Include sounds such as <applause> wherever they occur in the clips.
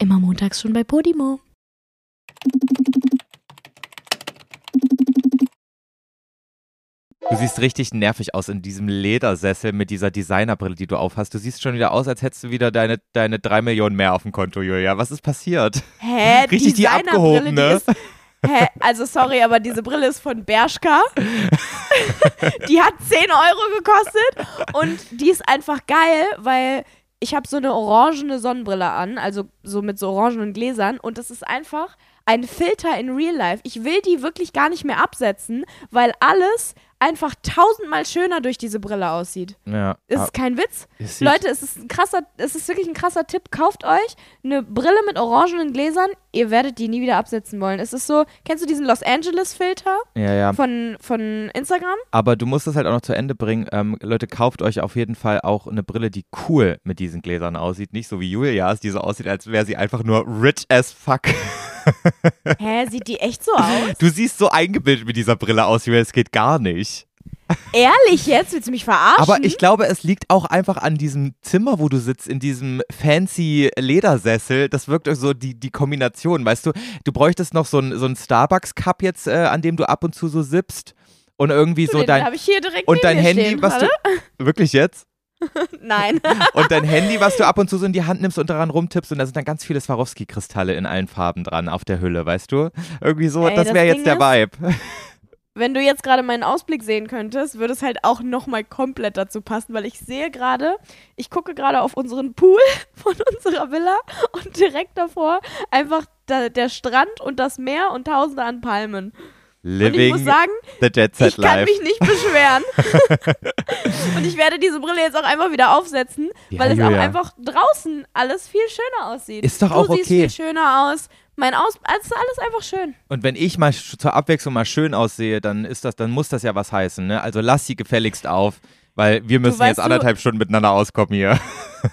Immer montags schon bei Podimo. Du siehst richtig nervig aus in diesem Ledersessel mit dieser Designerbrille, die du aufhast. Du siehst schon wieder aus, als hättest du wieder deine, deine drei Millionen mehr auf dem Konto, Julia. Was ist passiert? Hä? <laughs> Richtig die Designerbrille, abgehobene. Die ist, hä? Also sorry, aber diese Brille ist von Bershka. <laughs> die hat 10 Euro gekostet und die ist einfach geil, weil ich habe so eine orangene Sonnenbrille an, also so mit so orangenen Gläsern und das ist einfach ein Filter in Real Life. Ich will die wirklich gar nicht mehr absetzen, weil alles einfach tausendmal schöner durch diese Brille aussieht. Ja. Es ist kein Witz. Leute, es ist ein krasser, es ist wirklich ein krasser Tipp. Kauft euch eine Brille mit orangenen Gläsern. Ihr werdet die nie wieder absetzen wollen. Es ist so, kennst du diesen Los Angeles Filter ja, ja. von, von Instagram? Aber du musst es halt auch noch zu Ende bringen. Ähm, Leute, kauft euch auf jeden Fall auch eine Brille, die cool mit diesen Gläsern aussieht. Nicht so wie Julias, die so aussieht, als wäre sie einfach nur rich as fuck. Hä, sieht die echt so <laughs> aus? Du siehst so eingebildet mit dieser Brille aus, Julia. Es geht gar nicht. Ehrlich jetzt? Willst du mich verarschen? Aber ich glaube, es liegt auch einfach an diesem Zimmer, wo du sitzt, in diesem fancy Ledersessel. Das wirkt so die, die Kombination, weißt du? Du bräuchtest noch so ein, so Starbucks-Cup jetzt, äh, an dem du ab und zu so sippst. Und irgendwie so Den dein. habe ich hier direkt Und dein Handy, stehen, was du. warte. <laughs> Wirklich jetzt? <laughs> Nein. <laughs> Und dein Handy, was du ab und zu so in die Hand nimmst und daran rumtippst und da sind dann ganz viele Swarovski-Kristalle in allen Farben dran auf der Hülle, weißt du? Irgendwie so, Ey, das das wäre jetzt der Vibe. Wenn du jetzt gerade meinen Ausblick sehen könntest, würde es halt auch nochmal komplett dazu passen, weil ich sehe gerade, ich gucke gerade auf unseren Pool <laughs> von unserer Villa und direkt davor einfach da, der Strand und das Meer und tausende an Palmen. und ich Living muss sagen, the Jet Set ich kann Life. mich nicht beschweren. <laughs> und ich werde diese Brille jetzt auch einfach wieder aufsetzen, Ja, weil es auch einfach draußen alles viel schöner aussieht. Ist doch du auch siehst okay. viel schöner aus. Mein Aus, es ist alles einfach schön. Und wenn ich mal zur Abwechslung mal schön aussehe, dann ist das, dann muss das ja was heißen, ne? Also lass sie gefälligst auf, weil wir müssen weißt jetzt anderthalb Stunden miteinander auskommen hier.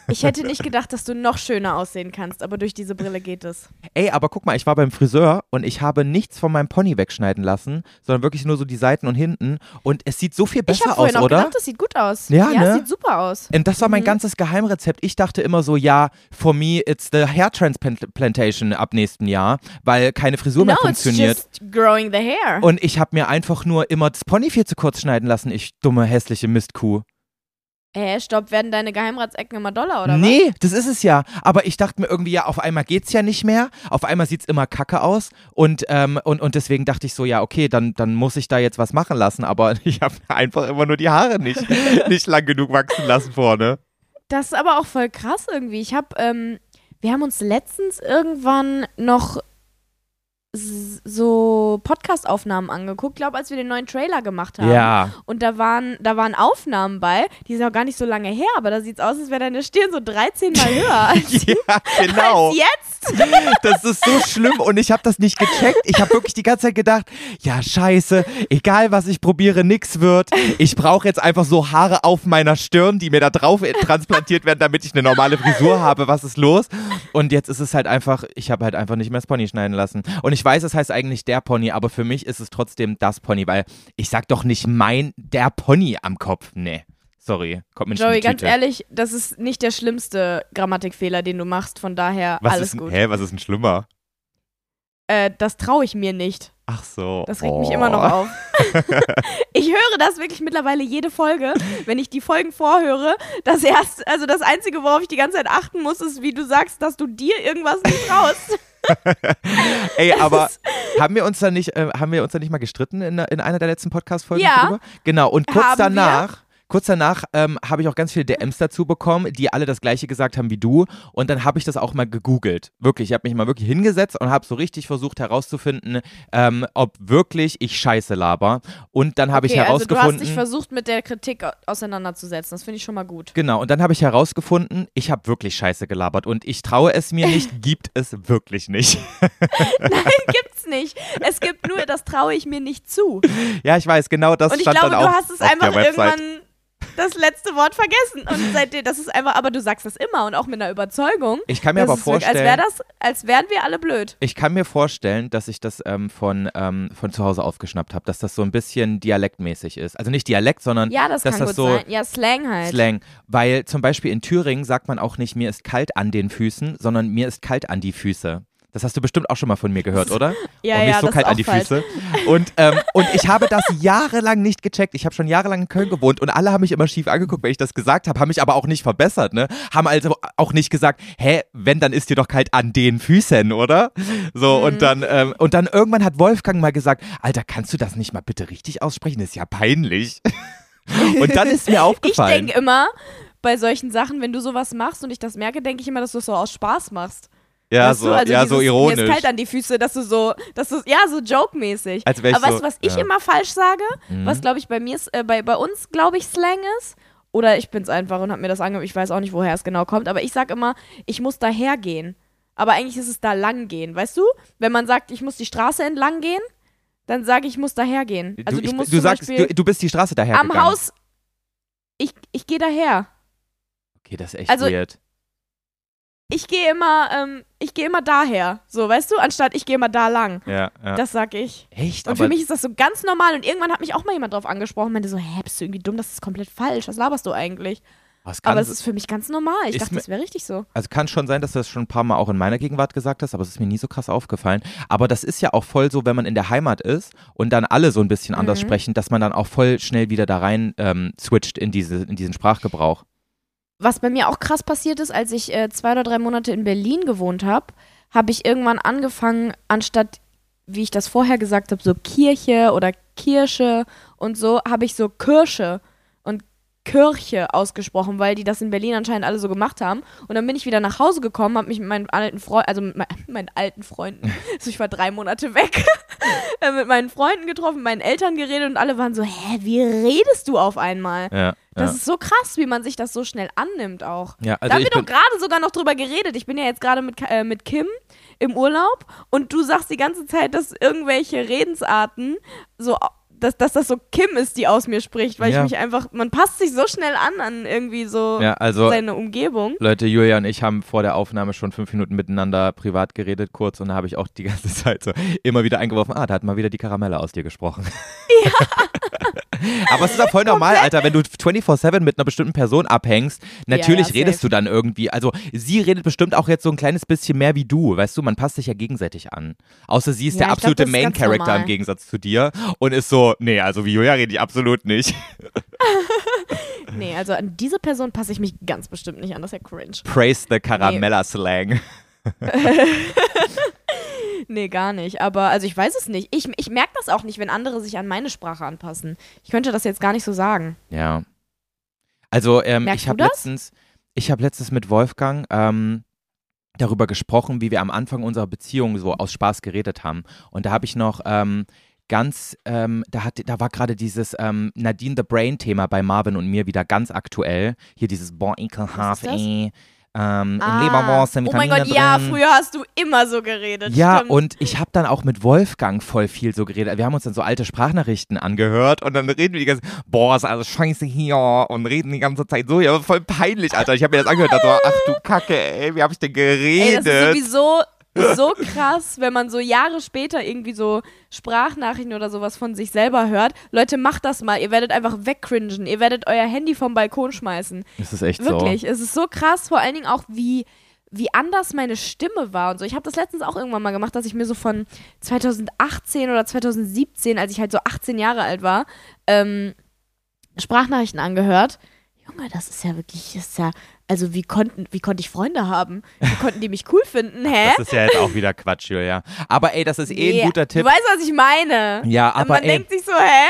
Ich hätte nicht gedacht, dass du noch schöner aussehen kannst, aber durch diese Brille geht es. Ey, aber guck mal, ich war beim Friseur und ich habe nichts von meinem Pony wegschneiden lassen, sondern wirklich nur so die Seiten und hinten und es sieht so viel ich besser aus, auch oder? gedacht, das sieht gut aus. Ja, ja ne? es sieht super aus. Und das war mein Mhm. ganzes Geheimrezept. Ich dachte immer so, ja, for me it's the hair transplantation ab nächsten Jahr, weil keine Frisur no, mehr funktioniert. it's just growing the hair. Und ich habe mir einfach nur immer das Pony viel zu kurz schneiden lassen, ich dumme, hässliche Mistkuh. Hä, stopp, werden deine Geheimratsecken immer doller, oder nee, das ist es ja. Aber ich dachte mir irgendwie, ja, auf einmal geht's ja nicht mehr. Auf einmal sieht's immer kacke aus. Und, ähm, und, und deswegen dachte ich so, ja, okay, dann, dann muss ich da jetzt was machen lassen. Aber <laughs> ich habe einfach immer nur die Haare nicht, <laughs> nicht lang genug wachsen lassen vorne. was? Das ist aber auch voll krass irgendwie. Ich habe, ähm, wir haben uns letztens irgendwann noch so Podcast-Aufnahmen angeguckt, glaube als wir den neuen Trailer gemacht haben. Ja. Und da waren, da waren Aufnahmen bei, die sind auch gar nicht so lange her, aber da sieht's aus, als wäre deine Stirn so 13 Mal <laughs> höher als, Ja, genau. als jetzt. <laughs> Das ist so schlimm und ich habe das nicht gecheckt. Ich habe wirklich die ganze Zeit gedacht, ja scheiße, egal was ich probiere, nix wird. Ich brauche jetzt einfach so Haare auf meiner Stirn, die mir da drauf transplantiert werden, damit ich eine normale Frisur habe. Was ist los? Und jetzt ist es halt einfach, ich habe halt einfach nicht mehr das Pony schneiden lassen. Und ich weiß, es heißt eigentlich der Pony, aber für mich ist es trotzdem das Pony, weil ich sag doch nicht mein, der Pony am Kopf. Nee. Sorry, kommt mir nicht Joey, ganz ehrlich, das ist nicht der schlimmste Grammatikfehler, den du machst, von daher was alles ist, gut. Hä, was ist denn schlimmer? Äh, das traue ich mir nicht. Ach so. Das regt mich Oh. immer noch auf. <laughs> ich höre das wirklich mittlerweile jede Folge, wenn ich die Folgen vorhöre. Das erst, also das Einzige, worauf ich die ganze Zeit achten muss, ist, wie du sagst, dass du dir irgendwas nicht traust. <laughs> Ey, aber haben wir uns da nicht, äh, haben wir uns da nicht mal gestritten in, in einer der letzten Podcast-Folgen Ja. drüber? Genau. Und kurz Haben wir. Kurz danach ähm, habe ich auch ganz viele DMs dazu bekommen, die alle das gleiche gesagt haben wie du. Und dann habe ich das auch mal gegoogelt. Wirklich, ich habe mich mal wirklich hingesetzt und habe so richtig versucht herauszufinden, ähm, ob wirklich ich Scheiße laber. Und dann habe ich okay, also du herausgefunden. hast dich versucht, mit der Kritik au- auseinanderzusetzen. Das finde ich schon mal gut. Genau, und dann habe ich herausgefunden, ich habe wirklich Scheiße gelabert und ich traue es mir nicht, <laughs> gibt es wirklich nicht. Nein, <laughs> gibt's nicht. Es gibt nur, das traue ich mir nicht zu. ja, ich weiß, genau das Und ich stand glaube, dann du auch hast es auf einfach irgendwann. Das letzte Wort vergessen. Und seitdem, das ist einfach, aber du sagst das immer und auch mit einer Überzeugung. Ich kann mir Das aber ist wirklich, vorstellen, Als, wär das, als wären wir alle blöd. ich kann mir vorstellen, dass ich das ähm, von, ähm, von zu Hause aufgeschnappt habe, dass das so ein bisschen dialektmäßig ist. Also nicht Dialekt, sondern Ja, das dass das so sein. Ja, Slang halt. Slang. Weil zum Beispiel in Thüringen sagt man auch nicht, mir ist kalt an den Füßen, sondern mir ist kalt an die Füße. Das hast du bestimmt auch schon mal von mir gehört, oder? <laughs> Ja, oh, mir ja, ist so das kalt ist an die falsch. Füße. Und, ähm, und ich habe das jahrelang nicht gecheckt. Ich habe schon jahrelang in Köln gewohnt und alle haben mich immer schief angeguckt, wenn ich das gesagt habe, haben mich aber auch nicht verbessert, ne? Haben also auch nicht gesagt, hä, wenn, dann ist dir doch kalt an den Füßen, oder? So, Mhm. und dann, ähm, und dann irgendwann hat Wolfgang mal gesagt, Alter, kannst du das nicht mal bitte richtig aussprechen? Das ist ja peinlich. <laughs> und dann ist mir Ich aufgefallen. denke immer, bei solchen Sachen, wenn du sowas machst und ich das merke, denke ich immer, dass du es so aus Spaß machst. Ja, Weißt so? Also ja, dieses, so Mir ist ironisch. kalt an die Füße, dass du so, dass du, ja, so joke-mäßig. Als Aber weißt so- du, was ich ja. immer falsch sage? Mhm. Was, glaube ich, bei mir ist, äh, bei, bei uns, glaube ich, Slang ist. Oder ich bin's einfach und hab mir das angehört. Ich weiß auch nicht, woher es genau kommt. Aber ich sag immer, ich muss daher gehen. Aber eigentlich ist es da lang gehen. Weißt du? Wenn man sagt, ich muss die Straße entlang gehen, dann sage ich, ich muss daher gehen. Also du, du, ich, musst du sagst, du, du bist die Straße daher am gegangen. Haus. Ich, ich gehe daher. Okay, das ist echt Also, weird. Ich gehe immer, ähm, ich gehe immer daher. So, weißt du, anstatt ich gehe immer da lang. Ja, ja. Das sag ich. echt? Und für mich ist das so ganz normal. Und irgendwann hat mich auch mal jemand drauf angesprochen und meinte so, hä, bist du irgendwie dumm? Das ist komplett falsch. Was laberst du eigentlich? Aber es ist für mich ganz normal. Ich dachte, das wäre richtig so. also kann schon sein, dass du das schon ein paar Mal auch in meiner Gegenwart gesagt hast, aber es ist mir nie so krass aufgefallen. Aber das ist ja auch voll so, wenn man in der Heimat ist und dann alle so ein bisschen anders Mhm. sprechen, dass man dann auch voll schnell wieder da rein ähm, switcht in, diese, in diesen Sprachgebrauch. Was bei mir auch krass passiert ist, als ich äh, zwei oder drei Monate in Berlin gewohnt habe, habe ich irgendwann angefangen, anstatt, wie ich das vorher gesagt habe, so Kirche oder Kirsche und so, habe ich so Kirsche Kirche ausgesprochen, weil die das in Berlin anscheinend alle so gemacht haben. Und dann bin ich wieder nach Hause gekommen, habe mich mit meinen alten Freunden, also mit mein, <laughs> meinen alten Freunden, <laughs> also ich war drei Monate weg, <laughs> äh, mit meinen Freunden getroffen, meinen Eltern geredet und alle waren so, hä, wie redest du auf einmal? Ja, Das ja. ist so krass, wie man sich das so schnell annimmt auch. ja da also haben ich wir doch gerade sogar noch drüber geredet. Ich bin ja jetzt gerade mit, äh, mit Kim im Urlaub und du sagst die ganze Zeit, dass irgendwelche Redensarten so, dass, dass das so Kim ist, die aus mir spricht, weil Ja. ich mich einfach, man passt sich so schnell an an irgendwie so ja, also seine Umgebung. Leute, Julia und ich haben vor der Aufnahme schon fünf Minuten miteinander privat geredet, kurz, und da habe ich auch die ganze <laughs> Zeit so immer wieder eingeworfen, ah, da hat mal wieder die Karamelle aus dir gesprochen. Ja. <laughs> Aber es ist ja voll <laughs> normal, Alter, wenn du 24-7 mit einer bestimmten Person abhängst, natürlich ja, redest safe. du dann irgendwie, also sie redet bestimmt auch jetzt so ein kleines bisschen mehr wie du, weißt du, man passt sich ja gegenseitig an. Außer sie ist Ja, der glaub, absolute das ist ganz Main-Character im normal. Gegensatz zu dir und ist so, nee, also wie Julia rede ich absolut nicht. <laughs> Nee, also an diese Person passe ich mich ganz bestimmt nicht an, das ist ja cringe. Praise the Caramella-Slang. Nee, <laughs> gar nicht. Aber also ich weiß es nicht. Ich, ich merke das auch nicht, wenn andere sich an meine Sprache anpassen. Ich könnte das jetzt gar nicht so sagen. Ja. Also ähm, ich habe letztens, ich habe letztens mit Wolfgang ähm, darüber gesprochen, wie wir am Anfang unserer Beziehung so aus Spaß geredet haben. Und da habe ich noch ähm, ganz, ähm, da, hat, da war gerade dieses ähm, Nadine the Brain-Thema bei Marvin und mir wieder ganz aktuell. Hier dieses Boah, ekelhaft, ey. Ähm, Ah. in Leberwurst sind oh mein Gott, ja, drin. früher hast du immer so geredet. Ja, stimmt. und ich habe dann auch mit Wolfgang voll viel so geredet. Wir haben uns dann so alte Sprachnachrichten angehört und dann reden wir die ganze boah, ist alles scheiße hier und reden die ganze Zeit so. Ja, voll peinlich, Alter. Ich habe mir das angehört dachte, ach du Kacke, ey, wie hab ich denn Ey, das geredet? ist sowieso so krass, wenn man so Jahre später irgendwie so Sprachnachrichten oder sowas von sich selber hört. Leute, macht das mal. Ihr werdet einfach wegcringen. Ihr werdet euer Handy vom Balkon schmeißen. das ist echt Wirklich. Es ist so krass, vor allen Dingen auch, wie, wie anders meine Stimme war und so. Ich habe das letztens auch irgendwann mal gemacht, dass ich mir so von 2018 oder 2017, als ich halt so 18 Jahre alt war, ähm, Sprachnachrichten angehört. Junge, das ist ja wirklich, das ist ja, also wie konnten, wie konnte ich Freunde haben? Wie konnten die mich cool finden, hä? Das ist ja jetzt auch wieder Quatsch, Julia. Aber ey, das ist eh Nee, ein guter Tipp. Du weißt, was ich meine. Ja, Und aber man ey, denkt sich so, hä?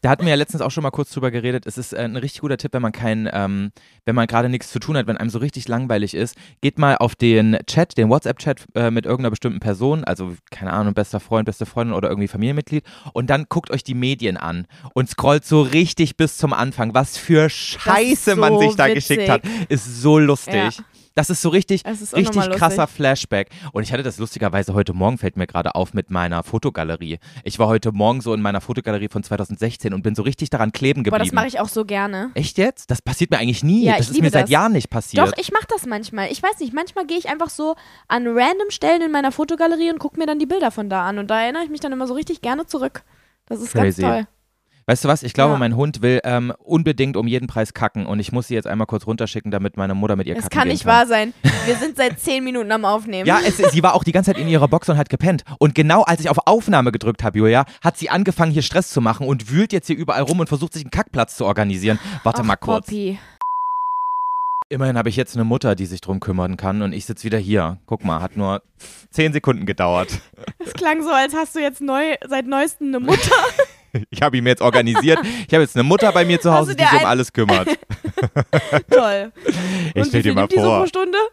Da hatten wir ja letztens auch schon mal kurz drüber geredet. Es ist äh, ein richtig guter Tipp, wenn man kein, ähm, wenn man gerade nichts zu tun hat, wenn einem so richtig langweilig ist, geht mal auf den Chat, den WhatsApp-Chat äh, mit irgendeiner bestimmten Person, also keine Ahnung, bester Freund, beste Freundin oder irgendwie Familienmitglied, und dann guckt euch die Medien an und scrollt so richtig bis zum Anfang. Was für Scheiße man so sich da witzig. geschickt hat, ist so lustig. Ja. Das ist so richtig, ist richtig krasser. Flashback. Und ich hatte das lustigerweise heute Morgen, fällt mir gerade auf, mit meiner Fotogalerie. Ich war heute Morgen so in meiner Fotogalerie von 2016 und bin so richtig daran kleben Boah, geblieben. das mache ich auch so gerne. Echt jetzt? Das passiert mir eigentlich nie. Ja, das ich ist mir seit das. Jahren nicht passiert. Doch, ich mache das manchmal. Ich weiß nicht, manchmal gehe ich einfach so an random Stellen in meiner Fotogalerie und gucke mir dann die Bilder von da an. Und da erinnere ich mich dann immer so richtig gerne zurück. Das ist Crazy. ganz toll. Weißt du was? Ich glaube, Ja. mein Hund will ähm, unbedingt um jeden Preis kacken und ich muss sie jetzt einmal kurz runterschicken, damit meine Mutter mit ihr Es kacken kann nicht kann. wahr sein. Wir sind seit zehn Minuten am Aufnehmen. Ja, es, sie war auch die ganze Zeit in ihrer Box und hat gepennt. Und genau als ich auf Aufnahme gedrückt habe, Julia, hat sie angefangen, hier Stress zu machen und wühlt jetzt hier überall rum und versucht, sich einen Kackplatz zu organisieren. Warte Ach, mal kurz. Poppy. Immerhin habe ich jetzt eine Mutter, die sich drum kümmern kann und ich sitze wieder hier. Guck mal, hat nur zehn Sekunden gedauert. Es klang so, als hast du jetzt neu, seit neuestem eine Mutter. <laughs> <laughs> Ich habe ihn mir jetzt organisiert. Ich habe jetzt eine Mutter bei mir zu Hause, du die sich um alles kümmert. <laughs> Toll. Ich Und stell wie dir mal vor. Stunde? <laughs>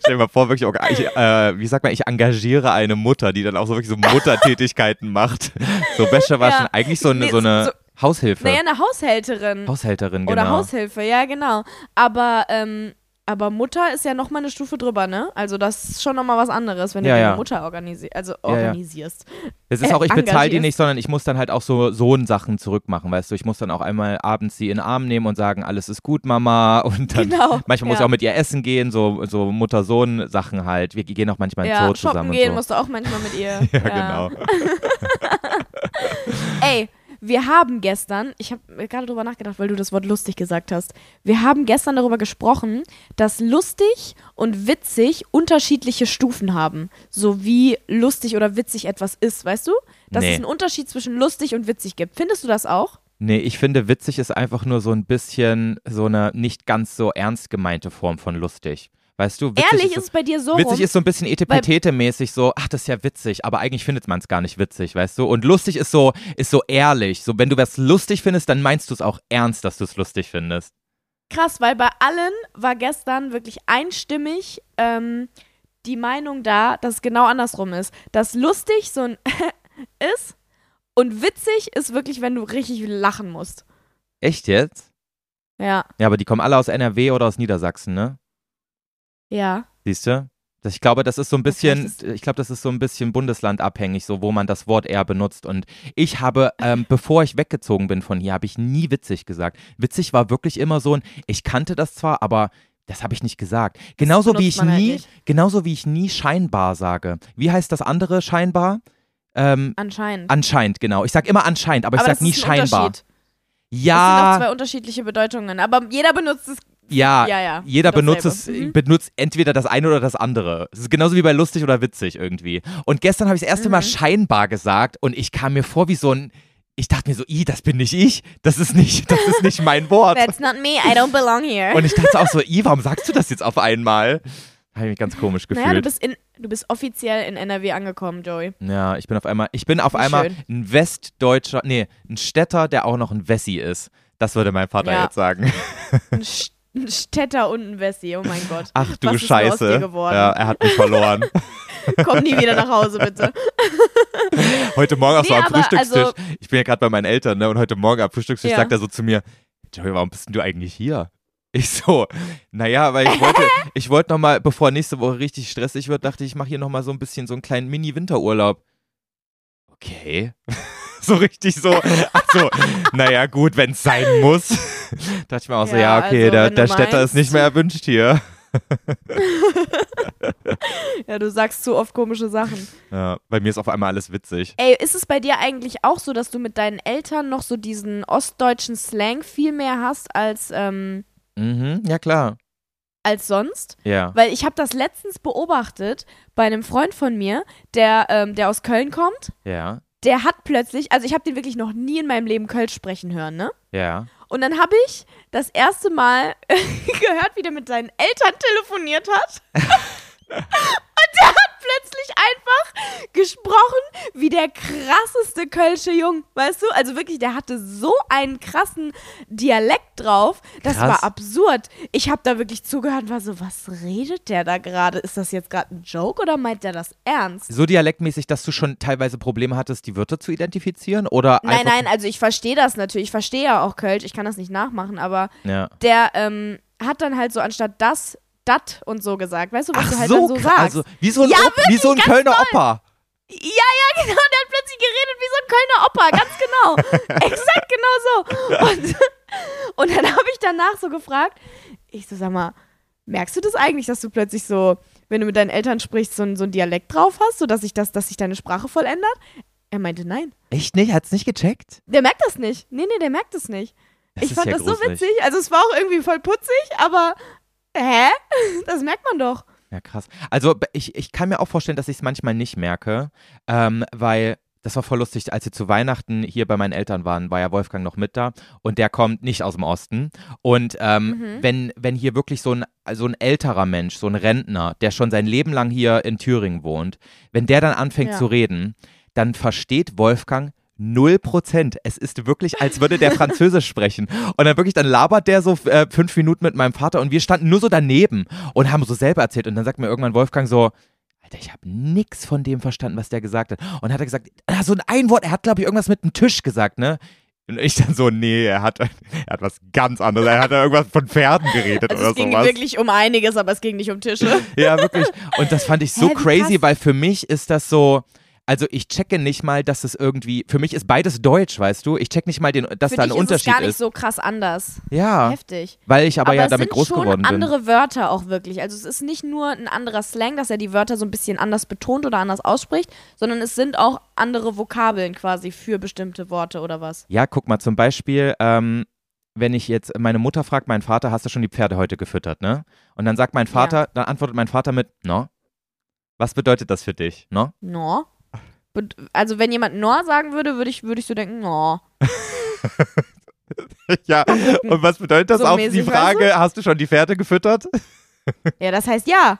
Stell dir mal vor, wirklich, ich, äh, wie sagt man, ich engagiere eine Mutter, die dann auch so wirklich so Muttertätigkeiten macht. So Wäsche waschen, Ja. eigentlich so eine, Nee, so eine so- Haushilfe. Naja, eine Haushälterin. Haushälterin, genau. Oder Haushilfe, ja, genau. Aber, ähm, aber Mutter ist ja nochmal eine Stufe drüber, ne? Also das ist schon nochmal was anderes, wenn du Ja, dir ja. eine Mutter organisi also ja. organisierst. Es ist äh, auch, ich bezahle die nicht, sondern ich muss dann halt auch so Sohn-Sachen zurückmachen, weißt du. Ich muss dann auch einmal abends sie in den Arm nehmen und sagen, alles ist gut, Mama. <laughs> Und dann Genau. manchmal muss ich auch mit ihr essen gehen, so, so Mutter-Sohn-Sachen halt. Wir gehen auch manchmal ins ja, Zoo shoppen zusammen gehen so. musst du auch manchmal mit ihr. <laughs> ja, genau. <laughs> Ey, wir haben gestern, ich habe gerade drüber nachgedacht, weil du das Wort lustig gesagt hast. Wir haben gestern darüber gesprochen, dass lustig und witzig unterschiedliche Stufen haben. So wie lustig oder witzig etwas ist, weißt du? Dass Nee. es einen Unterschied zwischen lustig und witzig gibt. Findest du das auch? Nee, ich finde, witzig ist einfach nur so ein bisschen so eine nicht ganz so ernst gemeinte Form von lustig. Weißt du, witzig Ehrlich ist, es bei dir so Witzig rum. ist so ein bisschen Etepetete-mäßig, so, ach, das ist ja witzig, aber eigentlich findet man es gar nicht witzig, weißt du? Und lustig ist so, ist so ehrlich. So, wenn du was lustig findest, dann meinst du es auch ernst, dass du es lustig findest. Krass, weil bei allen war gestern wirklich einstimmig ähm, die Meinung da, dass es genau andersrum ist. Dass lustig so ein <laughs> ist und witzig ist wirklich, wenn du richtig lachen musst. Echt jetzt? Ja, Ja, aber die kommen alle aus NRW oder aus Niedersachsen, ne? Ja. Siehst du? Ich glaube, das ist so ein bisschen, ich glaube, das ist so ein bisschen bundeslandabhängig, so wo man das Wort eher benutzt. Und ich habe, ähm, <laughs> bevor ich weggezogen bin von hier, habe ich nie witzig gesagt. Witzig war wirklich immer so ein, ich kannte das zwar, aber das habe ich nicht gesagt. Genauso wie ich halt nie, nicht. genauso wie ich nie scheinbar sage. Wie heißt das andere scheinbar? Ähm, Anscheinend. anscheinend, genau. Ich sage immer anscheinend, aber, aber ich sage nie scheinbar. Unterschied. Das sind auch Ja, zwei unterschiedliche Bedeutungen. Aber jeder benutzt es. Ja, Ja, ja. Jeder benutzt es. Mhm. benutzt entweder das eine oder das andere. Es ist genauso wie bei lustig oder witzig irgendwie. Und gestern habe ich das erste Mal Mhm. scheinbar gesagt und ich kam mir vor wie so ein, ich dachte mir so, i, das bin nicht ich, das ist nicht, das ist nicht mein <laughs> Wort. That's not me, I don't belong here. Und ich dachte auch so, i, warum sagst du das jetzt auf einmal? Habe ich mich ganz komisch naja, du gefühlt. bist, in, du bist offiziell in NRW angekommen, Joey. ja, ich bin auf einmal, ich bin auf Wie einmal schön. ein Westdeutscher, nee, ein Städter, der auch noch ein Wessi ist. Das würde mein Vater Ja. jetzt sagen. Ein, Sch <laughs> ein Städter und ein Wessi, oh mein Gott. Ach du Was Scheiße. Ja, er hat mich verloren. <laughs> Komm nie wieder nach Hause, bitte. <laughs> Heute Morgen auch so Nee, am aber Frühstückstisch. also- ich bin ja gerade bei meinen Eltern, ne? Und heute Morgen am Frühstückstisch Ja. sagt er so zu mir, Joey, warum bist denn du eigentlich hier? Ich so, naja, weil ich wollte, <laughs> ich wollte nochmal, bevor nächste Woche richtig stressig wird, dachte ich, ich mache hier nochmal so ein bisschen so einen kleinen Mini-Winterurlaub. Okay. so richtig so, also, naja, gut, wenn es sein muss. <laughs> dachte ich mir auch so, Ja, ja, okay, also, der, der Städter ist nicht mehr erwünscht hier. <laughs> Ja, du sagst zu oft komische Sachen. Ja, bei mir ist auf einmal alles witzig. Ey, ist es bei dir eigentlich auch so, dass du mit deinen Eltern noch so diesen ostdeutschen Slang viel mehr hast als, ähm, Mhm, ja klar. als sonst? Ja. Weil ich habe das letztens beobachtet bei einem Freund von mir, der, ähm, der aus Köln kommt. Ja. Der hat plötzlich, also ich habe den wirklich noch nie in meinem Leben Kölsch sprechen hören, ne? Ja. Und dann habe ich das erste Mal <laughs> gehört, wie der mit seinen Eltern telefoniert hat. <laughs> <laughs> Der hat plötzlich einfach gesprochen wie der krasseste Kölsche Jung, weißt du? Also wirklich, der hatte so einen krassen Dialekt drauf. Das Krass. war absurd. Ich habe da wirklich zugehört und war so, was redet der da gerade? Ist das jetzt gerade ein Joke oder meint der das ernst? So dialektmäßig, dass du schon teilweise Probleme hattest, die Wörter zu identifizieren? Oder Nein, nein, also ich verstehe das natürlich. Ich verstehe ja auch Kölsch. Ich kann das nicht nachmachen, aber Ja. der ähm, hat dann halt so anstatt das dat und so gesagt. Weißt du, was Ach du halt so, dann so krass. sagst? Also, wie so ein, Ja, Op wie so ein Kölner toll. Opa. Ja, ja, <laughs> genau. Der hat plötzlich geredet wie so ein Kölner Opa, ganz genau. <laughs> Exakt genau so. Und, und dann habe ich danach so gefragt, ich so, sag mal, merkst du das eigentlich, dass du plötzlich so, wenn du mit deinen Eltern sprichst, so, ein- so ein Dialekt drauf hast, so dass sich das, dass sich deine Sprache voll ändert? Er meinte, nein. Echt nicht? Hat's nicht gecheckt? Der merkt das nicht. Nee, nee, der merkt das nicht. Das ich fand ja das so witzig. Also es war auch irgendwie voll putzig, aber hä? <laughs> Das merkt man doch. Ja, krass. Also ich, ich kann mir auch vorstellen, dass ich es manchmal nicht merke, ähm, weil das war voll lustig, als wir zu Weihnachten hier bei meinen Eltern waren, war ja Wolfgang noch mit da und der kommt nicht aus dem Osten. Und ähm, Mhm. wenn, wenn hier wirklich so ein, so ein älterer Mensch, so ein Rentner, der schon sein Leben lang hier in Thüringen wohnt, wenn der dann anfängt Ja. zu reden, dann versteht Wolfgang Null Prozent. Es ist wirklich, als würde der Französisch sprechen. Und dann wirklich, dann labert der so äh, fünf Minuten mit meinem Vater und wir standen nur so daneben und haben so selber erzählt. Und dann sagt mir irgendwann Wolfgang so, Alter, ich habe nix von dem verstanden, was der gesagt hat. Und hat er gesagt, ah, so ein Wort, er hat, glaube ich, irgendwas mit dem Tisch gesagt, ne? Und ich dann so, nee, er hat, er hat was ganz anderes. Er hat da irgendwas von Pferden geredet Also oder es ging sowas. wirklich um einiges, aber es ging nicht um Tische. Ja, wirklich. Und das fand ich so Hä, crazy, weil für mich ist das so. Also ich checke nicht mal, dass es irgendwie, für mich ist beides Deutsch, weißt du? Ich check nicht mal, den, dass Für da ein dich ist es Unterschied gar nicht ist. so krass anders. Ja, Heftig. weil ich aber, ja es damit sind groß schon geworden bin. andere Wörter auch wirklich. Also es ist nicht nur ein anderer Slang, dass er die Wörter so ein bisschen anders betont oder anders ausspricht, sondern es sind auch andere Vokabeln quasi für bestimmte Worte oder was. Ja, guck mal, zum Beispiel, ähm, wenn ich jetzt meine Mutter fragt, mein Vater, hast du schon die Pferde heute gefüttert, ne? Und dann sagt mein Vater, dann antwortet mein Vater mit, no? Was bedeutet das für dich, no? No. Also wenn jemand no sagen würde, würde ich, würde ich so denken, no. <laughs> ja, und was bedeutet das So auf mäßig, die Frage, hast du schon die Pferde gefüttert? <laughs> Ja, das heißt ja.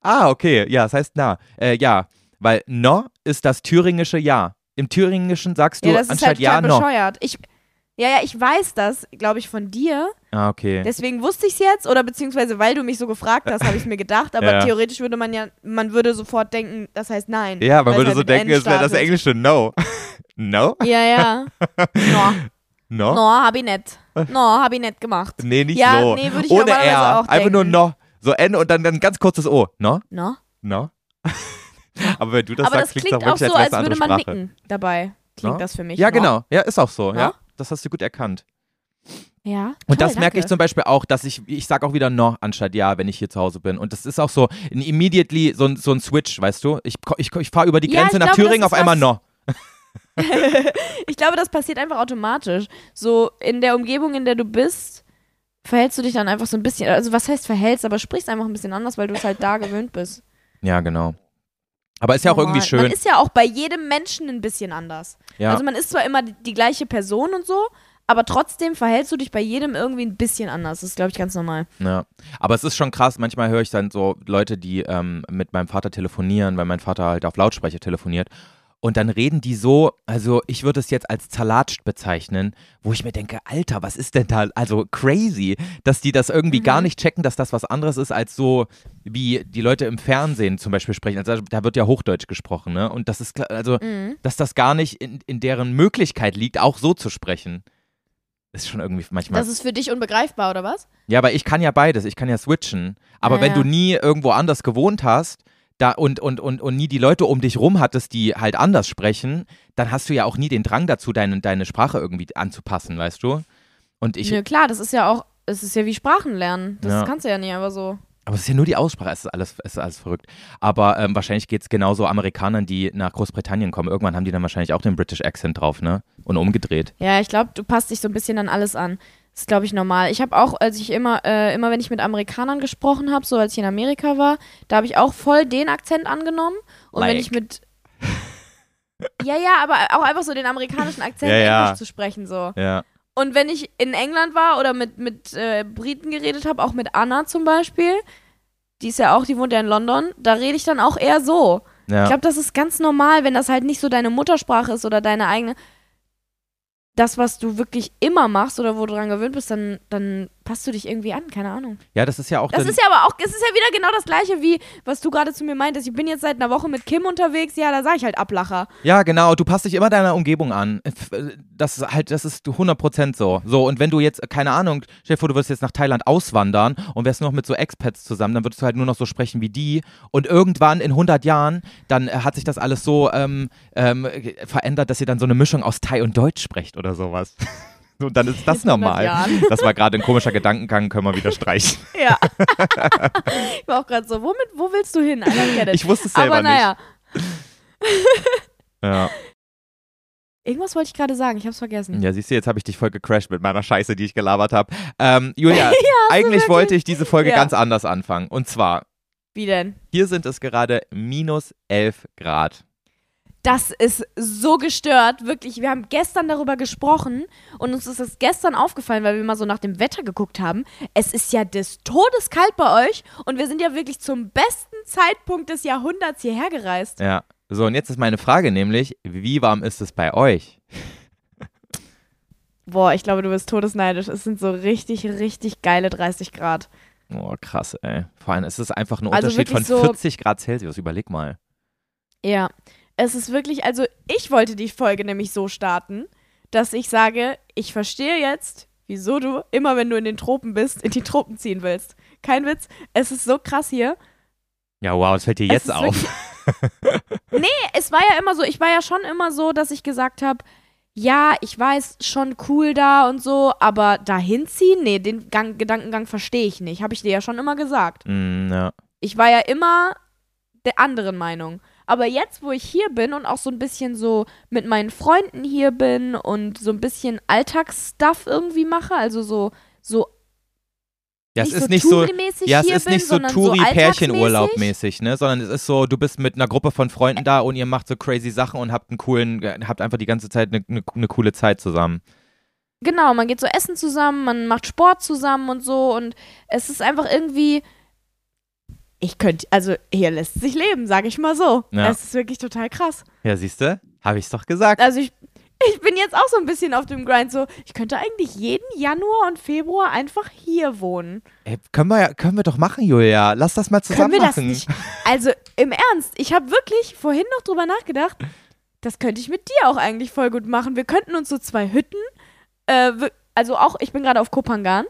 Ah, okay, ja, das heißt na. Äh, ja, weil no ist das thüringische Ja. Im Thüringischen sagst du Ja, das ist anstatt halt Ja, no. bescheuert. Ich, ja, ja, ich weiß das, glaube ich, von dir. Ah, okay. Deswegen wusste ich es jetzt oder beziehungsweise weil du mich so gefragt hast, habe ich es mir gedacht. Aber <laughs> Ja. theoretisch würde man ja, man würde sofort denken, das heißt nein. ja, man würde halt so denken, es wäre das englische No. <laughs> no? Ja, ja. <laughs> No, No? no, hab ich nicht. No, hab ich nicht gemacht. Nee, nicht Ja, so. nee, würde ich Ohne R. auch Einfach nur. No. So N und dann ein ganz kurzes O. No? No? No? Aber wenn du das Aber sagst, das klingt klingt auch so, als als würde man Sprache. nicken dabei. Klingt No? das für mich. Ja, no? genau. Ja, ist auch so. No? Ja, das hast du gut erkannt. Ja. Und toll, das merke ich zum Beispiel auch, dass ich, ich sage auch wieder no anstatt ja, wenn ich hier zu Hause bin. Und das ist auch so ein immediately so ein, so ein Switch, weißt du? Ich, ich, ich fahre über die Ja, Grenze ich nach glaube, Thüringen, auf einmal was- no. <laughs> Ich glaube, das passiert einfach automatisch. So in der Umgebung, in der du bist, verhältst du dich dann einfach so ein bisschen, also was heißt verhältst, aber sprichst einfach ein bisschen anders, weil du es halt da gewöhnt bist. Ja, genau. Aber ist ja auch Normal. irgendwie schön. Man ist ja auch bei jedem Menschen ein bisschen anders. Ja. Also man ist zwar immer die, die gleiche Person und so, aber trotzdem verhältst du dich bei jedem irgendwie ein bisschen anders. Das ist, glaube ich, ganz normal. Ja, aber es ist schon krass. Manchmal höre ich dann so Leute, die ähm, mit meinem Vater telefonieren, weil mein Vater halt auf Lautsprecher telefoniert. Und dann reden die so, also ich würde es jetzt als Zalatscht bezeichnen, wo ich mir denke, Alter, was ist denn da? Also crazy, dass die das irgendwie Mhm. gar nicht checken, dass das was anderes ist, als so, wie die Leute im Fernsehen zum Beispiel sprechen. Also da wird ja Hochdeutsch gesprochen, ne? Und das ist, also, Mhm. dass das gar nicht in, in deren Möglichkeit liegt, auch so zu sprechen. Ist schon irgendwie manchmal. Das ist für dich unbegreifbar, oder was? Ja, aber ich kann ja beides, ich kann ja switchen. Aber Ja, wenn du ja. nie irgendwo anders gewohnt hast da und, und, und, und nie die Leute um dich rum hattest, die halt anders sprechen, dann hast du ja auch nie den Drang dazu, deine, deine Sprache irgendwie anzupassen, weißt du? Und ich, Nö, klar, das ist ja auch, es ist ja wie Sprachen lernen. Das Ja. kannst du ja nicht einfach so. aber es ist ja nur die Aussprache, es ist alles, es ist alles verrückt. Aber ähm, wahrscheinlich geht es genauso Amerikanern, die nach Großbritannien kommen. Irgendwann haben die dann wahrscheinlich auch den British Accent drauf, ne? Und umgedreht. Ja, ich glaube, du passt dich so ein bisschen an alles an. Das ist, glaube ich, normal. Ich habe auch, als ich immer, äh, immer wenn ich mit Amerikanern gesprochen habe, so als ich in Amerika war, da habe ich auch voll den Akzent angenommen. Und wenn Like. ich mit. <laughs> Ja, ja, aber auch einfach so den amerikanischen Akzent Ja, ja. Englisch zu sprechen, so. Ja. Und wenn ich in England war oder mit, mit äh, Briten geredet habe, auch mit Anna zum Beispiel, die ist ja auch, die wohnt ja in London, da rede ich dann auch eher so. ja. Ich glaube, das ist ganz normal, wenn das halt nicht so deine Muttersprache ist oder deine eigene. Das, was du wirklich immer machst oder wo du dran gewöhnt bist, dann, dann passt du dich irgendwie an, keine Ahnung. Ja, das ist ja auch Das ist ja aber auch, es ist ja wieder genau das gleiche wie, was du gerade zu mir meintest. Ich bin jetzt seit einer Woche mit Kim unterwegs, ja, da sage ich halt Ablacher. Ja, genau. Du passt dich immer deiner Umgebung an. Äh, Das ist halt, das ist 100% so. So, und wenn du jetzt, keine Ahnung, stell dir vor, du würdest jetzt nach Thailand auswandern und wärst nur noch mit so Expats zusammen, dann würdest du halt nur noch so sprechen wie die. Und irgendwann in 100 Jahren, dann äh, hat sich das alles so ähm, ähm, äh, verändert, dass ihr dann so eine Mischung aus Thai und Deutsch sprecht oder sowas. <laughs> Und dann ist das In 100 normal. Jahren. <laughs> Das war gerade ein komischer Gedankengang, können wir wieder streichen. <laughs> Ja. <laughs> ich war auch gerade so, womit, wo willst du hin? Ich wusste es selber aber naja, nicht. Ja. irgendwas wollte ich gerade sagen, ich hab's vergessen. Ja, siehst du, jetzt habe ich dich voll gecrashed mit meiner Scheiße, die ich gelabert habe. Ähm, Julia, eigentlich wirklich. wollte ich diese Folge Ja. ganz anders anfangen. Und zwar, Wie denn? hier sind es gerade minus 11 Grad. Das ist so gestört, wirklich. Wir haben gestern darüber gesprochen und uns ist das gestern aufgefallen, weil wir mal so nach dem Wetter geguckt haben. Es ist ja des Todes kalt bei euch und wir sind ja wirklich zum besten Zeitpunkt des Jahrhunderts hierher gereist. Ja. So, und jetzt ist meine Frage nämlich, wie warm ist es bei euch? Boah, ich glaube, du bist todesneidisch. Es sind so richtig, richtig geile 30 Grad. Oh, krass, ey. Vor allem ist es einfach ein Also Unterschied von wirklich so- 40 Grad Celsius. Überleg mal. Ja, es ist wirklich, also ich wollte die Folge nämlich so starten, dass ich sage, ich verstehe jetzt, wieso du immer, wenn du in den Tropen bist, in die Tropen ziehen willst. Kein Witz, es ist so krass hier. Ja, wow, das fällt dir Es jetzt auf. <laughs> Es war ja immer so, ich war ja schon immer so, dass ich gesagt habe, ja, ich weiß, schon cool da und so, aber dahin ziehen, nee, den Gang, Gedankengang verstehe ich nicht. Habe ich dir ja schon immer gesagt. Mm, ja. Ich war ja immer der anderen Meinung. Aber jetzt, wo ich hier bin und auch so ein bisschen so mit meinen Freunden hier bin und so ein bisschen Alltagsstuff irgendwie mache, also so, so Ja, es ist nicht so. Ja, es ist nicht so sondern so Touri-Pärchenurlaub alltagsmäßig. mäßig, ne? Sondern es ist so, du bist mit einer Gruppe von Freunden da und ihr macht so crazy Sachen und habt einen coolen, habt einfach die ganze Zeit eine, eine, eine coole Zeit zusammen. Genau, man geht so essen zusammen, man macht Sport zusammen und so und es ist einfach irgendwie. Ich könnte, also hier lässt sich leben, sage ich mal so. Ja. Es ist wirklich total krass. Ja, siehst du? Habe ich's doch gesagt. Also ich, ich bin jetzt auch so ein bisschen auf dem Grind so, ich könnte eigentlich jeden Januar und Februar einfach hier wohnen. Ey, können wir, können wir doch machen, Julia. Lass das mal zusammen Können wir das machen. nicht? <laughs> Also im Ernst, ich habe wirklich vorhin noch drüber nachgedacht, das könnte ich mit dir auch eigentlich voll gut machen. Wir könnten uns so zwei Hütten, äh, also auch, ich bin gerade auf Kopangan.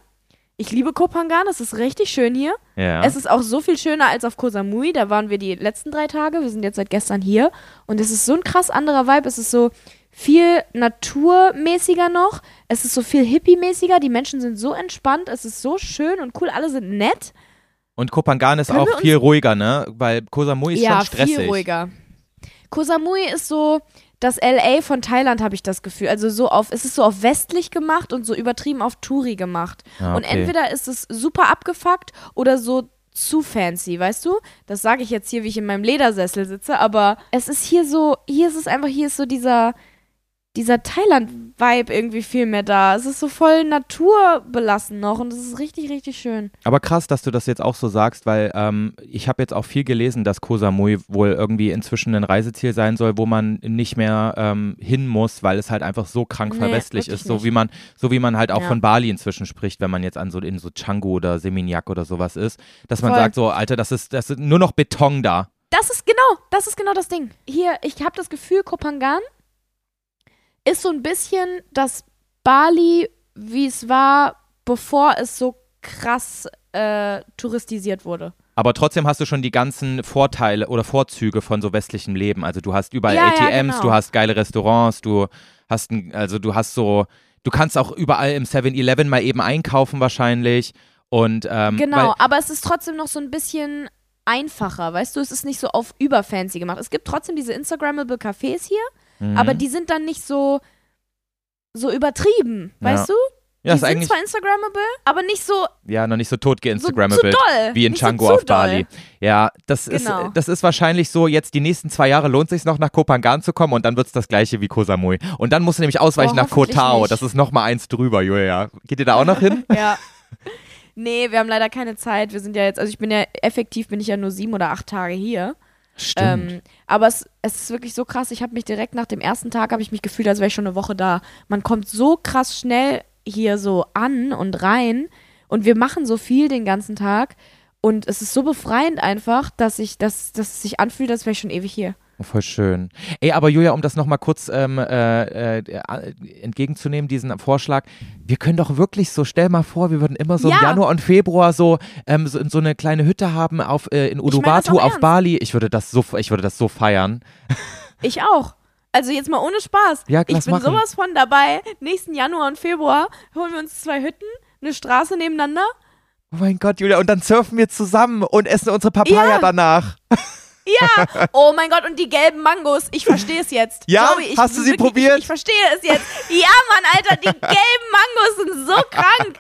Ich liebe Kopangan, es ist richtig schön hier. Ja. Es ist auch so viel schöner als auf Koh Samui. Da waren wir die letzten drei Tage. Wir sind jetzt seit gestern hier. Und es ist so ein krass anderer Vibe. Es ist so viel naturmäßiger noch. Es ist so viel hippie-mäßiger. Die Menschen sind so entspannt. Es ist so schön und cool. Alle sind nett. und Kopangan ist Können auch viel ruhiger, ne? Weil Koh Samui ist ja, schon stressig. viel ruhiger. Koh Samui ist so das LA von Thailand, habe ich das Gefühl. Also so auf, es ist so auf westlich gemacht und so übertrieben auf Touri gemacht. Ah, Und okay. entweder ist es super abgefuckt oder so zu fancy, weißt du? Das sage ich jetzt hier, wie ich in meinem Ledersessel sitze, aber es ist hier so, hier ist es einfach, hier ist so dieser, dieser Thailand-Vibe irgendwie viel mehr da. Es ist so voll naturbelassen noch und es ist richtig, richtig schön. Aber krass, dass du das jetzt auch so sagst, weil ähm, ich habe jetzt auch viel gelesen, dass Koh Samui wohl irgendwie inzwischen ein Reiseziel sein soll, wo man nicht mehr ähm, hin muss, weil es halt einfach so krank Nee, verwestlich ist, so nicht. wie man, so wie man halt auch Ja. von Bali inzwischen spricht, wenn man jetzt an so in so Canggu oder Seminyak oder sowas ist, dass man Voll. sagt so, Alter, das ist, das ist nur noch Beton da. Das ist genau, das ist genau das Ding. Hier, ich habe das Gefühl, Kopangan ist so ein bisschen das Bali, wie es war, bevor es so krass äh, touristisiert wurde. Aber trotzdem hast du schon die ganzen Vorteile oder Vorzüge von so westlichem Leben. Also du hast überall Ja, ja, ATMs, genau. du hast geile Restaurants, du hast ein, also du hast so, du kannst auch überall im 7-Eleven mal eben einkaufen wahrscheinlich. Und ähm, Genau, aber es ist trotzdem noch so ein bisschen einfacher, weißt du? Es ist nicht so auf überfancy gemacht. Es gibt trotzdem diese Instagrammable Cafés hier, Mhm. aber die sind dann nicht so so übertrieben, Ja. weißt du? ja, die ist sind eigentlich zwar Instagrammable, aber nicht so, ja noch nicht so tot so doll. wie in nicht Canggu so auf Bali. doll. Ja, das ist, Genau. das ist wahrscheinlich so, jetzt die nächsten zwei Jahre lohnt sich noch nach Kopangan zu kommen und dann wird es das gleiche wie Koh Samui. Und dann musst du nämlich ausweichen Oh, nach Koh Tao. nicht. Das ist noch mal eins drüber, Julia. Geht ihr da auch noch hin? <laughs> Ja. Nee, wir haben leider keine Zeit. Wir sind ja jetzt, also ich bin ja, effektiv bin ich ja nur sieben oder acht Tage hier. Ähm, aber es, es ist wirklich so krass. Ich habe mich direkt nach dem ersten Tag, habe ich mich gefühlt, als wäre ich schon eine Woche da. Man kommt so krass schnell hier so an und rein. Und wir machen so viel den ganzen Tag. Und es ist so befreiend einfach, dass ich, dass, dass es sich anfühlt, als wäre ich schon ewig hier. Oh, voll schön. Ey, aber Julia, um das nochmal kurz ähm, äh, äh, entgegenzunehmen, diesen Vorschlag, wir können doch wirklich so, stell mal vor, wir würden immer so Ja. im Januar und Februar so, ähm, so, so eine kleine Hütte haben auf, äh, in Uluwatu auch auf. Bali. Ich würde das so, ich würde das so feiern. <laughs> Ich auch. Also jetzt mal ohne Spaß. Ja, ich bin machen. sowas von dabei. Nächsten Januar und Februar holen wir uns zwei Hütten, eine Straße nebeneinander. Oh mein Gott, Julia, und dann surfen wir zusammen und essen unsere Papaya Ja. danach. <laughs> Ja, oh mein Gott, und die gelben Mangos. Ich verstehe es jetzt. Ja? Ich, Hast du sie wirklich, probiert? Ich, ich verstehe es jetzt. Ja, Mann, Alter, die <laughs> gelben Mangos sind so krank.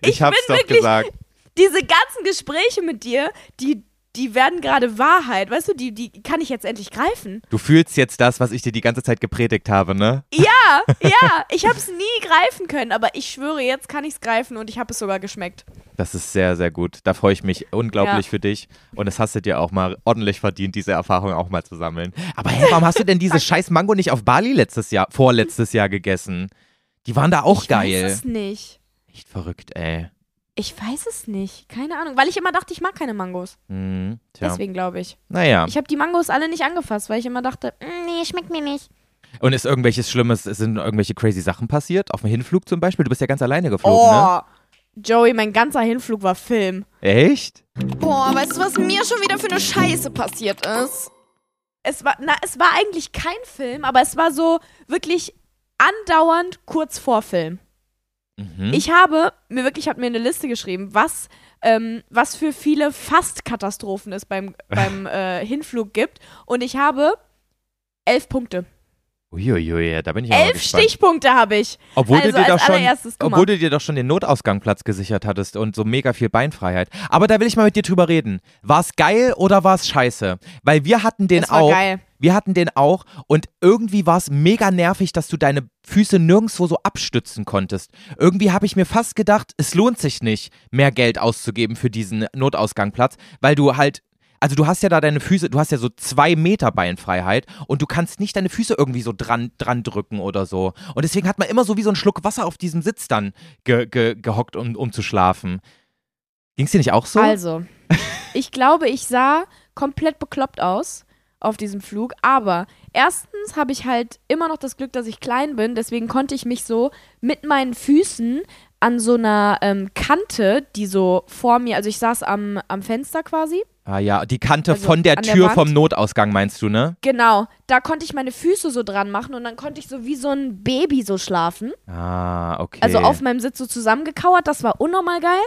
Ich, hab's bin doch wirklich, gesagt. Diese ganzen Gespräche mit dir, die, die werden gerade Wahrheit. Weißt du, die, die kann ich jetzt endlich greifen. Du fühlst jetzt das, was ich dir die ganze Zeit gepredigt habe, ne? Ja, <laughs> ja, ich habe es nie greifen können, aber ich schwöre, jetzt kann ich es greifen und ich habe es sogar geschmeckt. Das ist sehr, sehr gut. Da freue ich mich unglaublich Ja. für dich. Und es hast du dir auch mal ordentlich verdient, diese Erfahrung auch mal zu sammeln. Aber hey, warum hast du denn diese <laughs> scheiß Mango nicht auf Bali letztes Jahr, vorletztes Jahr gegessen? Die waren da auch ich geil. weiß es nicht. Echt verrückt, ey. Ich weiß es nicht. Keine Ahnung. Weil ich immer dachte, ich mag keine Mangos. Hm, tja. Deswegen glaube ich. Naja. Ich habe die Mangos alle nicht angefasst, weil ich immer dachte, "Mm, nee, schmeckt mir nicht. Und ist irgendwelches Schlimmes, sind irgendwelche crazy Sachen passiert? Auf dem Hinflug zum Beispiel? Du bist ja ganz alleine geflogen, Oh, ne? Joey, mein ganzer Hinflug war Film. Echt? Boah, weißt du, was mir schon wieder für eine Scheiße passiert ist? Es war, na, es war eigentlich kein Film, aber es war so wirklich andauernd kurz vor Film. Mhm. Ich habe mir wirklich, hat mir eine Liste geschrieben, was, ähm, was für viele Fast-Katastrophen es beim, <laughs> beim äh, Hinflug gibt. Und ich habe elf Punkte. Uiuiui, da bin ich auch Elf. Stichpunkte habe ich. Obwohl also du dir doch schon, obwohl du dir doch schon den Notausgangplatz gesichert hattest und so mega viel Beinfreiheit. Aber da will ich mal mit dir drüber reden. War es geil oder war es scheiße? Weil wir hatten den Es war auch. geil. Wir hatten den auch und irgendwie war es mega nervig, dass du deine Füße nirgendwo so abstützen konntest. Irgendwie habe ich mir fast gedacht, es lohnt sich nicht, mehr Geld auszugeben für diesen Notausgangplatz, weil du halt also du hast ja da deine Füße, du hast ja so zwei Meter Beinfreiheit und du kannst nicht deine Füße irgendwie so dran, dran drücken oder so. Und deswegen hat man immer so wie so einen Schluck Wasser auf diesem Sitz dann ge, ge, gehockt, um, um zu schlafen. Ging es dir nicht auch so? Also, ich glaube, ich sah komplett bekloppt aus auf diesem Flug, aber erstens habe ich halt immer noch das Glück, dass ich klein bin, deswegen konnte ich mich so mit meinen Füßen an so einer ähm, Kante, die so vor mir, also ich saß am, am Fenster quasi, ah ja, die Kante Also von der der Tür Wand. vom Notausgang meinst du, ne? genau, da konnte ich meine Füße so dran machen und dann konnte ich so wie so ein Baby so schlafen. Ah, okay. Also auf meinem Sitz so zusammengekauert, das war unnormal geil.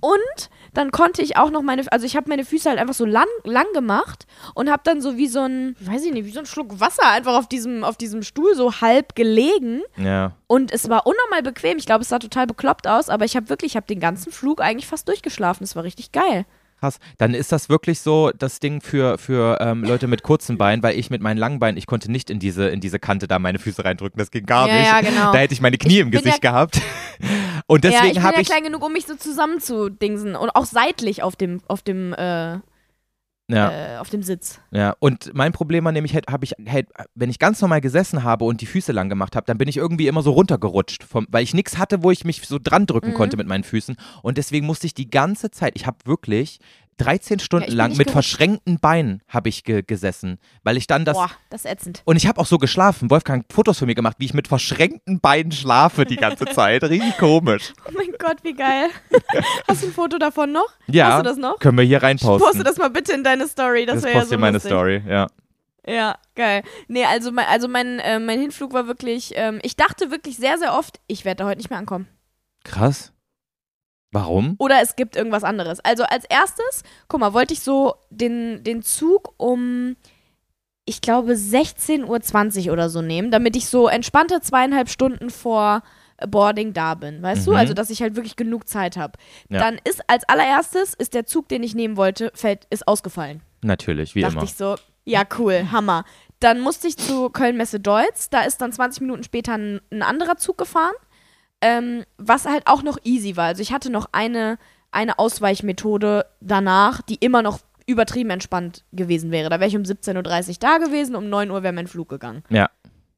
Und dann konnte ich auch noch meine, also ich habe meine Füße halt einfach so lang, lang gemacht und habe dann so wie so ein, weiß ich nicht, wie so ein Schluck Wasser einfach auf diesem, auf diesem Stuhl so halb gelegen. ja. Und es war unnormal bequem. Ich glaube, es sah total bekloppt aus, aber ich habe wirklich, ich habe den ganzen Flug eigentlich fast durchgeschlafen. Es war richtig geil. Krass. Dann ist das wirklich so das Ding für, für ähm, Leute mit kurzen Beinen, weil ich mit meinen langen Beinen, ich konnte nicht in diese, in diese Kante da meine Füße reindrücken. Das ging gar Ja, nicht. ja, genau. Da hätte ich meine Knie Ich im Gesicht ja- gehabt. <laughs> Und ja, ich deswegen bin habe ja ich. klein genug, um mich so zusammenzudingsen und auch seitlich auf dem, auf dem, äh, Ja, äh, auf dem Sitz. ja. Und mein Problem war nämlich, habe ich, halt, wenn ich ganz normal gesessen habe und die Füße lang gemacht habe, dann bin ich irgendwie immer so runtergerutscht, vom, weil ich nichts hatte, wo ich mich so dran drücken Mhm. konnte mit meinen Füßen. Und deswegen musste ich die ganze Zeit, ich habe wirklich 13 Stunden bin lang mit verschränkten Beinen habe ich ge gesessen, weil ich dann das Boah, das ist ätzend. Und ich habe auch so geschlafen. Wolfgang hat Fotos von mir gemacht, wie ich mit verschränkten Beinen schlafe die ganze <laughs> Zeit. Richtig komisch. Oh mein Gott, wie geil. <laughs> Hast du ein Foto davon noch? Ja. Hast du das noch? Können wir hier reinposten. Poste das mal bitte in deine Story, das, das wäre ja so in meine lustig. Story, ja. Ja, geil. Nee, also mein, also mein, äh, mein Hinflug war wirklich, ähm, ich dachte wirklich sehr, sehr oft, ich werde da heute nicht mehr ankommen. Krass. Warum? Oder es gibt irgendwas anderes. Also als erstes, guck mal, wollte ich so den, den Zug um, ich glaube, 16.20 Uhr oder so nehmen, damit ich so entspannte zweieinhalb Stunden vor Boarding da bin, weißt du? Mhm. Also, dass ich halt wirklich genug Zeit habe. Ja. Dann ist als allererstes, ist der Zug, den ich nehmen wollte, fällt, ist ausgefallen. Natürlich, wie Dachte immer. ich so, ja, cool, Hammer. Dann musste ich zu Köln-Messe Deutz. Da ist dann 20 Minuten später ein, ein anderer Zug gefahren, ähm, was halt auch noch easy war. Also ich hatte noch eine, eine Ausweichmethode danach, die immer noch übertrieben entspannt gewesen wäre. Da wäre ich um 17.30 Uhr da gewesen, um 9 Uhr wäre mein Flug gegangen. Ja.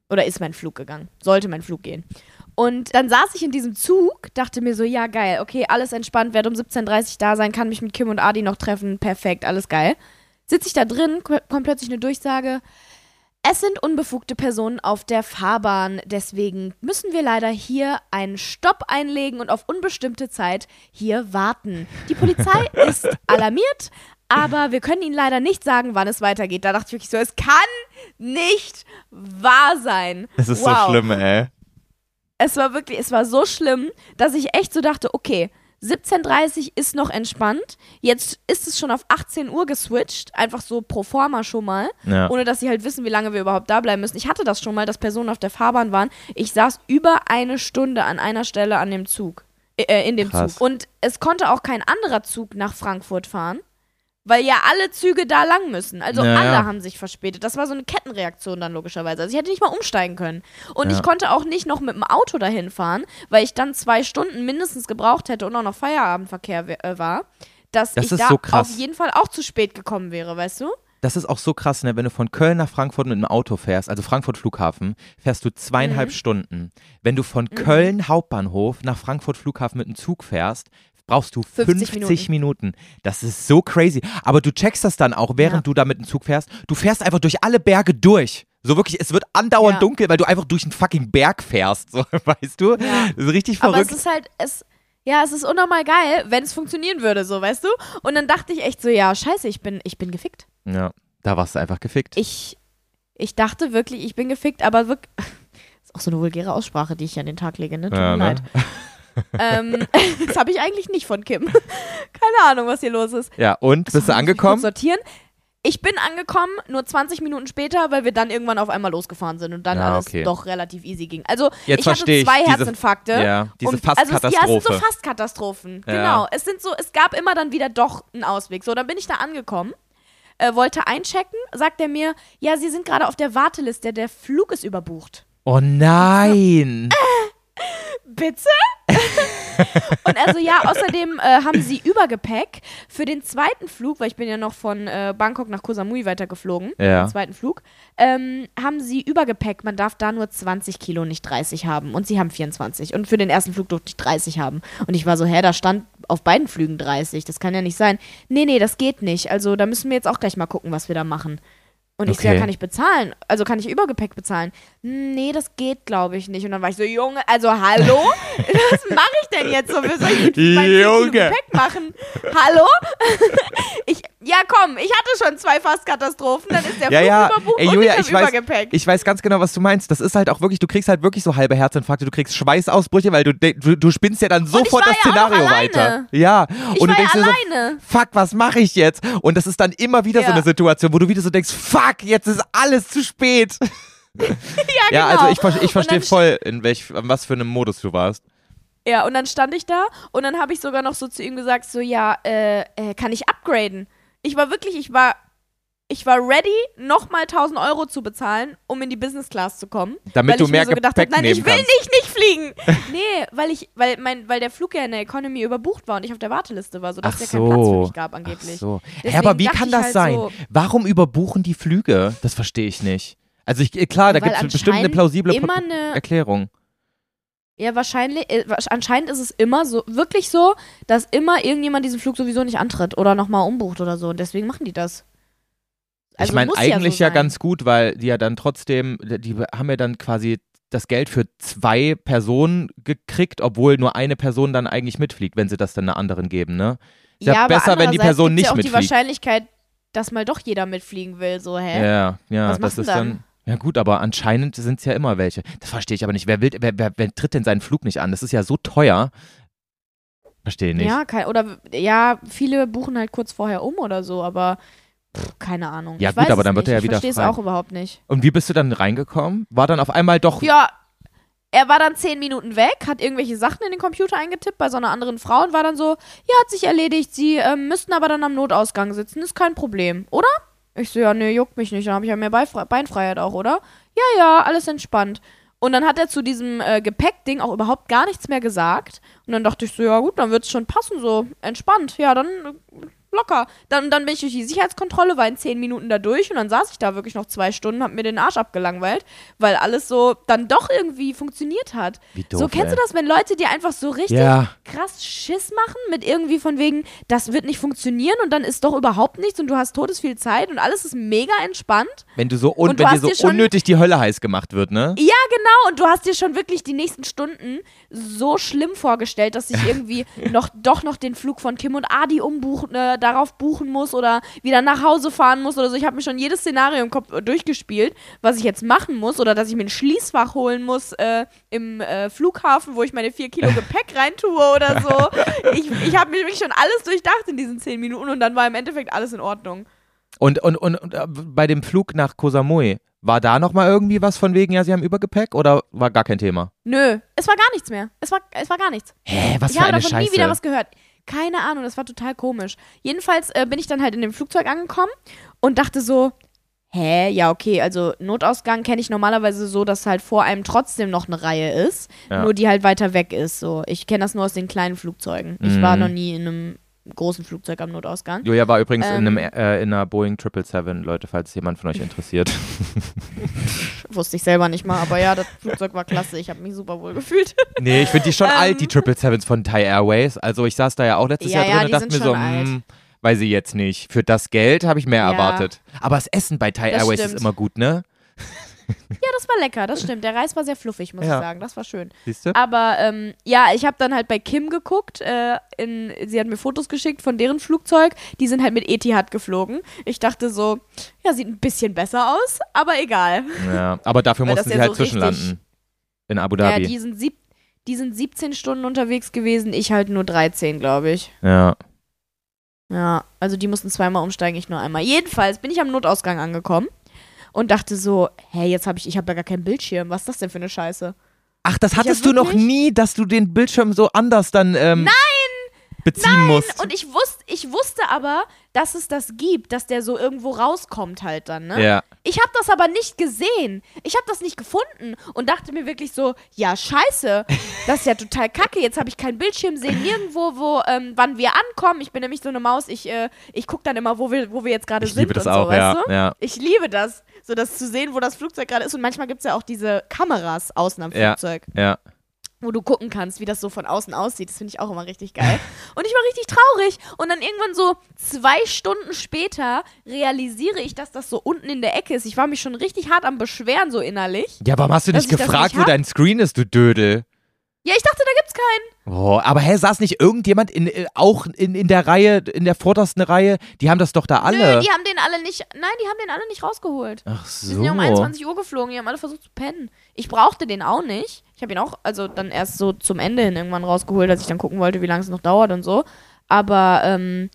Oder ist mein Flug gegangen. Sollte mein Flug gehen. Und dann saß ich in diesem Zug, dachte mir so, ja geil, okay, alles entspannt, werde um 17.30 Uhr da sein, kann mich mit Kim und Adi noch treffen, perfekt, alles geil. Sitze ich da drin, ko- kommt plötzlich eine Durchsage, es sind unbefugte Personen auf der Fahrbahn, deswegen müssen wir leider hier einen Stopp einlegen und auf unbestimmte Zeit hier warten. Die Polizei <laughs> ist alarmiert, aber wir können Ihnen leider nicht sagen, wann es weitergeht. Da dachte ich wirklich so, es kann nicht wahr sein. Das ist wow. so schlimm, ey. Es war wirklich, es war so schlimm, dass ich echt so dachte, okay, 17.30 Uhr ist noch entspannt. Jetzt ist es schon auf 18 Uhr geswitcht, einfach so pro forma schon mal, Ja. ohne dass sie halt wissen, wie lange wir überhaupt da bleiben müssen. Ich hatte das schon mal, dass Personen auf der Fahrbahn waren. Ich saß über eine Stunde an einer Stelle an dem Zug, äh, in dem Krass. Zug. Und es konnte auch kein anderer Zug nach Frankfurt fahren. Weil ja alle Züge da lang müssen. Also Ja, alle ja. haben sich verspätet. Das war so eine Kettenreaktion dann logischerweise. Also ich hätte nicht mal umsteigen können. Und Ja. ich konnte auch nicht noch mit dem Auto dahin fahren, weil ich dann zwei Stunden mindestens gebraucht hätte und auch noch Feierabendverkehr äh, war, dass Das ich ist da so krass. auf jeden Fall auch zu spät gekommen wäre, weißt du? Das ist auch so krass, ne? wenn du von Köln nach Frankfurt mit dem Auto fährst, also Frankfurt Flughafen, fährst du zweieinhalb Mhm. Stunden. Wenn du von Köln Hauptbahnhof nach Frankfurt Flughafen mit dem Zug fährst, brauchst du 50, 50 Minuten. Das ist so crazy. Aber du checkst das dann auch, während Ja. du da mit dem Zug fährst. Du fährst einfach durch alle Berge durch. So wirklich, es wird andauernd Ja. dunkel, weil du einfach durch einen fucking Berg fährst. So, <laughs> weißt du? Ja. Das ist richtig Aber verrückt. es ist halt, es, ja, es ist unnormal geil, wenn es funktionieren würde, so, weißt du? Und dann dachte ich echt so, ja, scheiße, ich bin, ich bin gefickt. ja, da warst du einfach gefickt. Ich, ich dachte wirklich, ich bin gefickt, aber wirklich. <laughs> Ist auch so eine vulgäre Aussprache, die ich an den Tag lege, ne? Tut Ja, mir ne? leid. <laughs> ähm, <laughs> das habe ich eigentlich nicht von Kim. <laughs> Keine Ahnung, was hier los ist. ja, und bist du ich kurz angekommen? Sortieren. Ich bin angekommen, nur 20 Minuten später, weil wir dann irgendwann auf einmal losgefahren sind und dann Ja, alles okay. doch relativ easy ging. Also Jetzt ich hatte verstehe ich zwei diese- Herzinfarkte. ja, diese und, Also es, ja, es sind so Fastkatastrophe. Fastkatastrophen. Ja. Genau. Es sind so, es gab immer dann wieder doch einen Ausweg. So, dann bin ich da angekommen, äh, wollte einchecken, sagt er mir, ja, Sie sind gerade auf der Warteliste, der Flug ist überbucht. Oh nein! Bitte? <laughs> und also ja, außerdem äh, haben sie Übergepäck für den zweiten Flug, weil ich bin ja noch von äh, Bangkok nach Koh Samui weitergeflogen, Ja. den zweiten Flug, ähm, haben sie Übergepäck. Man darf da nur 20 Kilo, nicht 30 haben. Und sie haben 24. Und für den ersten Flug durfte ich 30 haben. Und ich war so, hä, da stand auf beiden Flügen 30. Das kann ja nicht sein. Nee, nee, das geht nicht. Also da müssen wir jetzt auch gleich mal gucken, was wir da machen. Und ich so, Okay. ja, kann ich bezahlen? Also kann ich Übergepäck bezahlen? Nee, das geht, glaube ich, nicht. Und dann war ich so, Junge, also hallo? <laughs> Was mache ich denn jetzt so? Wie soll ich. Kilo Gepäck machen? Hallo? <laughs> ich, ja, komm, ich hatte schon zwei Fastkatastrophen, dann ist der Ja, Flug ja. überbucht Ey, und Julia, ich ich habe weiß, Übergepäck. ich weiß ganz genau, was du meinst. Das ist halt auch wirklich, du kriegst halt wirklich so halbe Herzinfarkte, du kriegst Schweißausbrüche, weil du, du, du spinnst ja dann ich sofort das ja Szenario alleine. weiter. Ja. ich und du war ja denkst dir so, alleine. fuck, was mache ich jetzt? Und das ist dann immer wieder so Ja. eine Situation, wo du wieder so denkst, fuck, jetzt ist alles zu spät. <laughs> ja, Ja, genau. also ich, ver- ich Und verstehe voll, in welch, was für einem Modus du warst. Ja, und dann stand ich da und dann habe ich sogar noch so zu ihm gesagt, so, ja, äh, äh, kann ich upgraden? Ich war wirklich, ich war, ich war ready, nochmal 1000 Euro zu bezahlen, um in die Business Class zu kommen. Damit weil du ich mehr mir so gedacht habe, nein, ich will kannst. nicht, nicht fliegen. <laughs> nee, weil ich, weil mein, weil der Flug ja in der Economy überbucht war und ich auf der Warteliste war, sodass Ach es ja keinen Platz für so. mich gab Ach angeblich. so. Hä, Deswegen aber wie kann das halt sein? so- Warum überbuchen die Flüge? Das verstehe ich nicht. Also ich, klar, da gibt es bestimmt eine plausible Po- eine- Erklärung. Ja, wahrscheinlich, äh, anscheinend ist es immer so, wirklich so, dass immer irgendjemand diesen Flug sowieso nicht antritt oder nochmal umbucht oder so und deswegen machen die das. Also ich meine, eigentlich so ja, ganz gut, weil die ja dann trotzdem, die haben ja dann quasi das Geld für zwei Personen gekriegt, obwohl nur eine Person dann eigentlich mitfliegt, wenn sie das dann einer anderen geben, ne? Ist ja, aber besser, wenn die Person nicht ja auch mitfliegt. die Wahrscheinlichkeit, dass mal doch jeder mitfliegen will, so, hä? Ja, ja, Was das ist dann. dann? Ja gut, aber anscheinend sind es ja immer welche. Das verstehe ich aber nicht. Wer, will, wer, wer, wer tritt denn seinen Flug nicht an? Das ist ja so teuer. Verstehe nicht. Ja, kein, oder ja, viele buchen halt kurz vorher um oder so, aber pff, keine Ahnung. Ja, ich gut, aber dann wird nicht. er ja ich wieder verstehe es auch überhaupt nicht. Und wie bist du dann reingekommen? War dann auf einmal doch. Ja, er war dann zehn Minuten weg, hat irgendwelche Sachen in den Computer eingetippt bei so einer anderen Frau und war dann so, ja, hat sich erledigt, sie ähm, müssten aber dann am Notausgang sitzen, ist kein Problem, oder? Ich so, ja, nee, juckt mich nicht, dann habe ich ja mehr Beifre Beinfreiheit auch, oder? Ja, ja, alles entspannt. Und dann hat er zu diesem äh, Gepäckding auch überhaupt gar nichts mehr gesagt. Und dann dachte ich so, ja gut, dann wird es schon passen, so entspannt. Ja, dann locker. Dann, dann bin ich durch die Sicherheitskontrolle, war in zehn Minuten da durch und dann saß ich da wirklich noch zwei Stunden, hab mir den Arsch abgelangweilt, weil alles so dann doch irgendwie funktioniert hat. Wie doof, so kennst ey. du das, wenn Leute dir einfach so richtig Ja. krass Schiss machen mit irgendwie von wegen, das wird nicht funktionieren und dann ist doch überhaupt nichts und du hast todes viel Zeit und alles ist mega entspannt. Wenn du so, un Und wenn dir so dir unnötig die Hölle heiß gemacht wird, ne? Ja, genau. Und du hast dir schon wirklich die nächsten Stunden so schlimm vorgestellt, dass ich <laughs> irgendwie noch doch noch den Flug von Kim und Adi umbuchen, äh, darauf buchen muss oder wieder nach Hause fahren muss oder so. Ich habe mir schon jedes Szenario im Kopf äh, durchgespielt, was ich jetzt machen muss oder dass ich mir ein Schließfach holen muss äh, im äh, Flughafen, wo ich meine vier Kilo <laughs> Gepäck reintue oder so. Ich, ich habe mir wirklich schon alles durchdacht in diesen zehn Minuten und dann war im Endeffekt alles in Ordnung. Und, und, und, und äh, bei dem Flug nach Koh Samui, war da nochmal irgendwie was von wegen, ja, sie haben Übergepäck oder war gar kein Thema? Nö, es war gar nichts mehr. Es war, es war gar nichts. Hä, was ich für habe eine davon Scheiße. nie wieder was gehört. Keine Ahnung, das war total komisch. Jedenfalls äh, bin ich dann halt in dem Flugzeug angekommen und dachte so, hä, ja, okay, also Notausgang kenne ich normalerweise so, dass halt vor einem trotzdem noch eine Reihe ist, Ja. nur die halt weiter weg ist. So, ich kenne das nur aus den kleinen Flugzeugen. Ich war Mhm. noch nie in einem großen Flugzeug am Notausgang. Julia war übrigens in, einem, Ähm. äh, in einer Boeing 777, Leute, falls jemand von euch interessiert. <laughs> Wusste ich selber nicht mal, aber ja, das Flugzeug war klasse. Ich habe mich super wohl gefühlt. <laughs> nee, ich finde die schon Ähm. alt, die 777s von Thai Airways. Also ich saß da ja auch letztes Ja, Jahr ja, drin und die dachte mir so, alt. hm, weiß ich jetzt nicht. Für das Geld habe ich mehr Ja. erwartet. Aber das Essen bei Thai Das Airways stimmt. ist immer gut, ne? <laughs> Ja, das war lecker, das stimmt. Der Reis war sehr fluffig, muss Ja. ich sagen. Das war schön. Siehst du? Aber ähm, ja, ich habe dann halt bei Kim geguckt. Äh, in, sie hat mir Fotos geschickt von deren Flugzeug. Die sind halt mit Etihad geflogen. Ich dachte so, ja, sieht ein bisschen besser aus, aber egal. Ja, aber dafür <laughs> mussten sie ja halt so zwischenlanden. In Abu Ja, Dhabi. die sind, sieb die sind 17 Stunden unterwegs gewesen. Ich halt nur 13, glaube ich. Ja. Ja, also die mussten zweimal umsteigen, ich nur einmal. Jedenfalls bin ich am Notausgang angekommen und dachte so, hey, jetzt habe ich, ich habe ja gar keinen Bildschirm. Was ist das denn für eine Scheiße? Ach, das hattest hab du noch nie, dass du den Bildschirm so anders dann ähm, beziehen musst. Und ich wusste, ich wusste aber, dass es das gibt, dass der so irgendwo rauskommt halt dann, ne? Ja. Ich habe das aber nicht gesehen. Ich habe das nicht gefunden und dachte mir wirklich so, ja, scheiße, das ist ja total kacke. Jetzt habe ich keinen Bildschirm, sehe nirgendwo, wo, ähm, wann wir ankommen. Ich bin nämlich so eine Maus, ich, äh, ich gucke dann immer, wo wir, wo wir jetzt gerade Ich sind liebe das und auch, so, ja, ja. Ich liebe das, so das zu sehen, wo das Flugzeug gerade ist. Und manchmal gibt es ja auch diese Kameras außen am Ja. Flugzeug Ja. Wo du gucken kannst, wie das so von außen aussieht. Das finde ich auch immer richtig geil. <laughs> Und ich war richtig traurig. Und dann irgendwann so zwei Stunden später realisiere ich, dass das so unten in der Ecke ist. Ich war mich schon richtig hart am Beschweren, so innerlich. Ja, warum hast du nicht gefragt, nicht wo dein Screen ist, du Dödel? Ja, ich dachte, da gibt's keinen. Oh, aber hä, saß nicht irgendjemand in, äh, auch in, in der Reihe, in der vordersten Reihe? Die haben das doch da alle. Nö, die haben den alle nicht. Nein, die haben den alle nicht rausgeholt. Ach Die so. sind ja um 21 Uhr geflogen, die haben alle versucht zu pennen. Ich brauchte den auch nicht. Ich habe ihn auch, also dann erst so zum Ende hin irgendwann rausgeholt, als ich dann gucken wollte, wie lange es noch dauert und so. Aber ähm,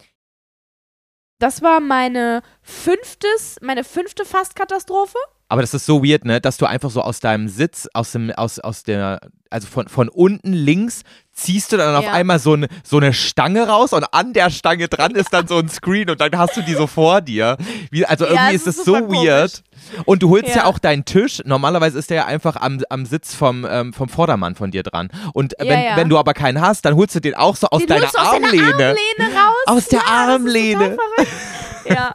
das war meine fünftes, meine fünfte Fastkatastrophe. Aber das ist so weird, ne, dass du einfach so aus deinem Sitz, aus dem, aus, aus der, also von, von unten links, ziehst du dann auf Ja. einmal so, eine so eine Stange raus und an der Stange dran ist dann so ein Screen und dann hast du die so vor dir. Wie, also Ja, irgendwie es ist das so weird. Und du holst ja. Ja. auch deinen Tisch. Normalerweise ist der ja einfach am, am Sitz vom, ähm, vom Vordermann von dir dran. Und Ja, wenn, ja. wenn du aber keinen hast, dann holst du den auch so aus Den deiner aus Armlehne. deiner Armlehne raus. Aus der ja, Armlehne. ja.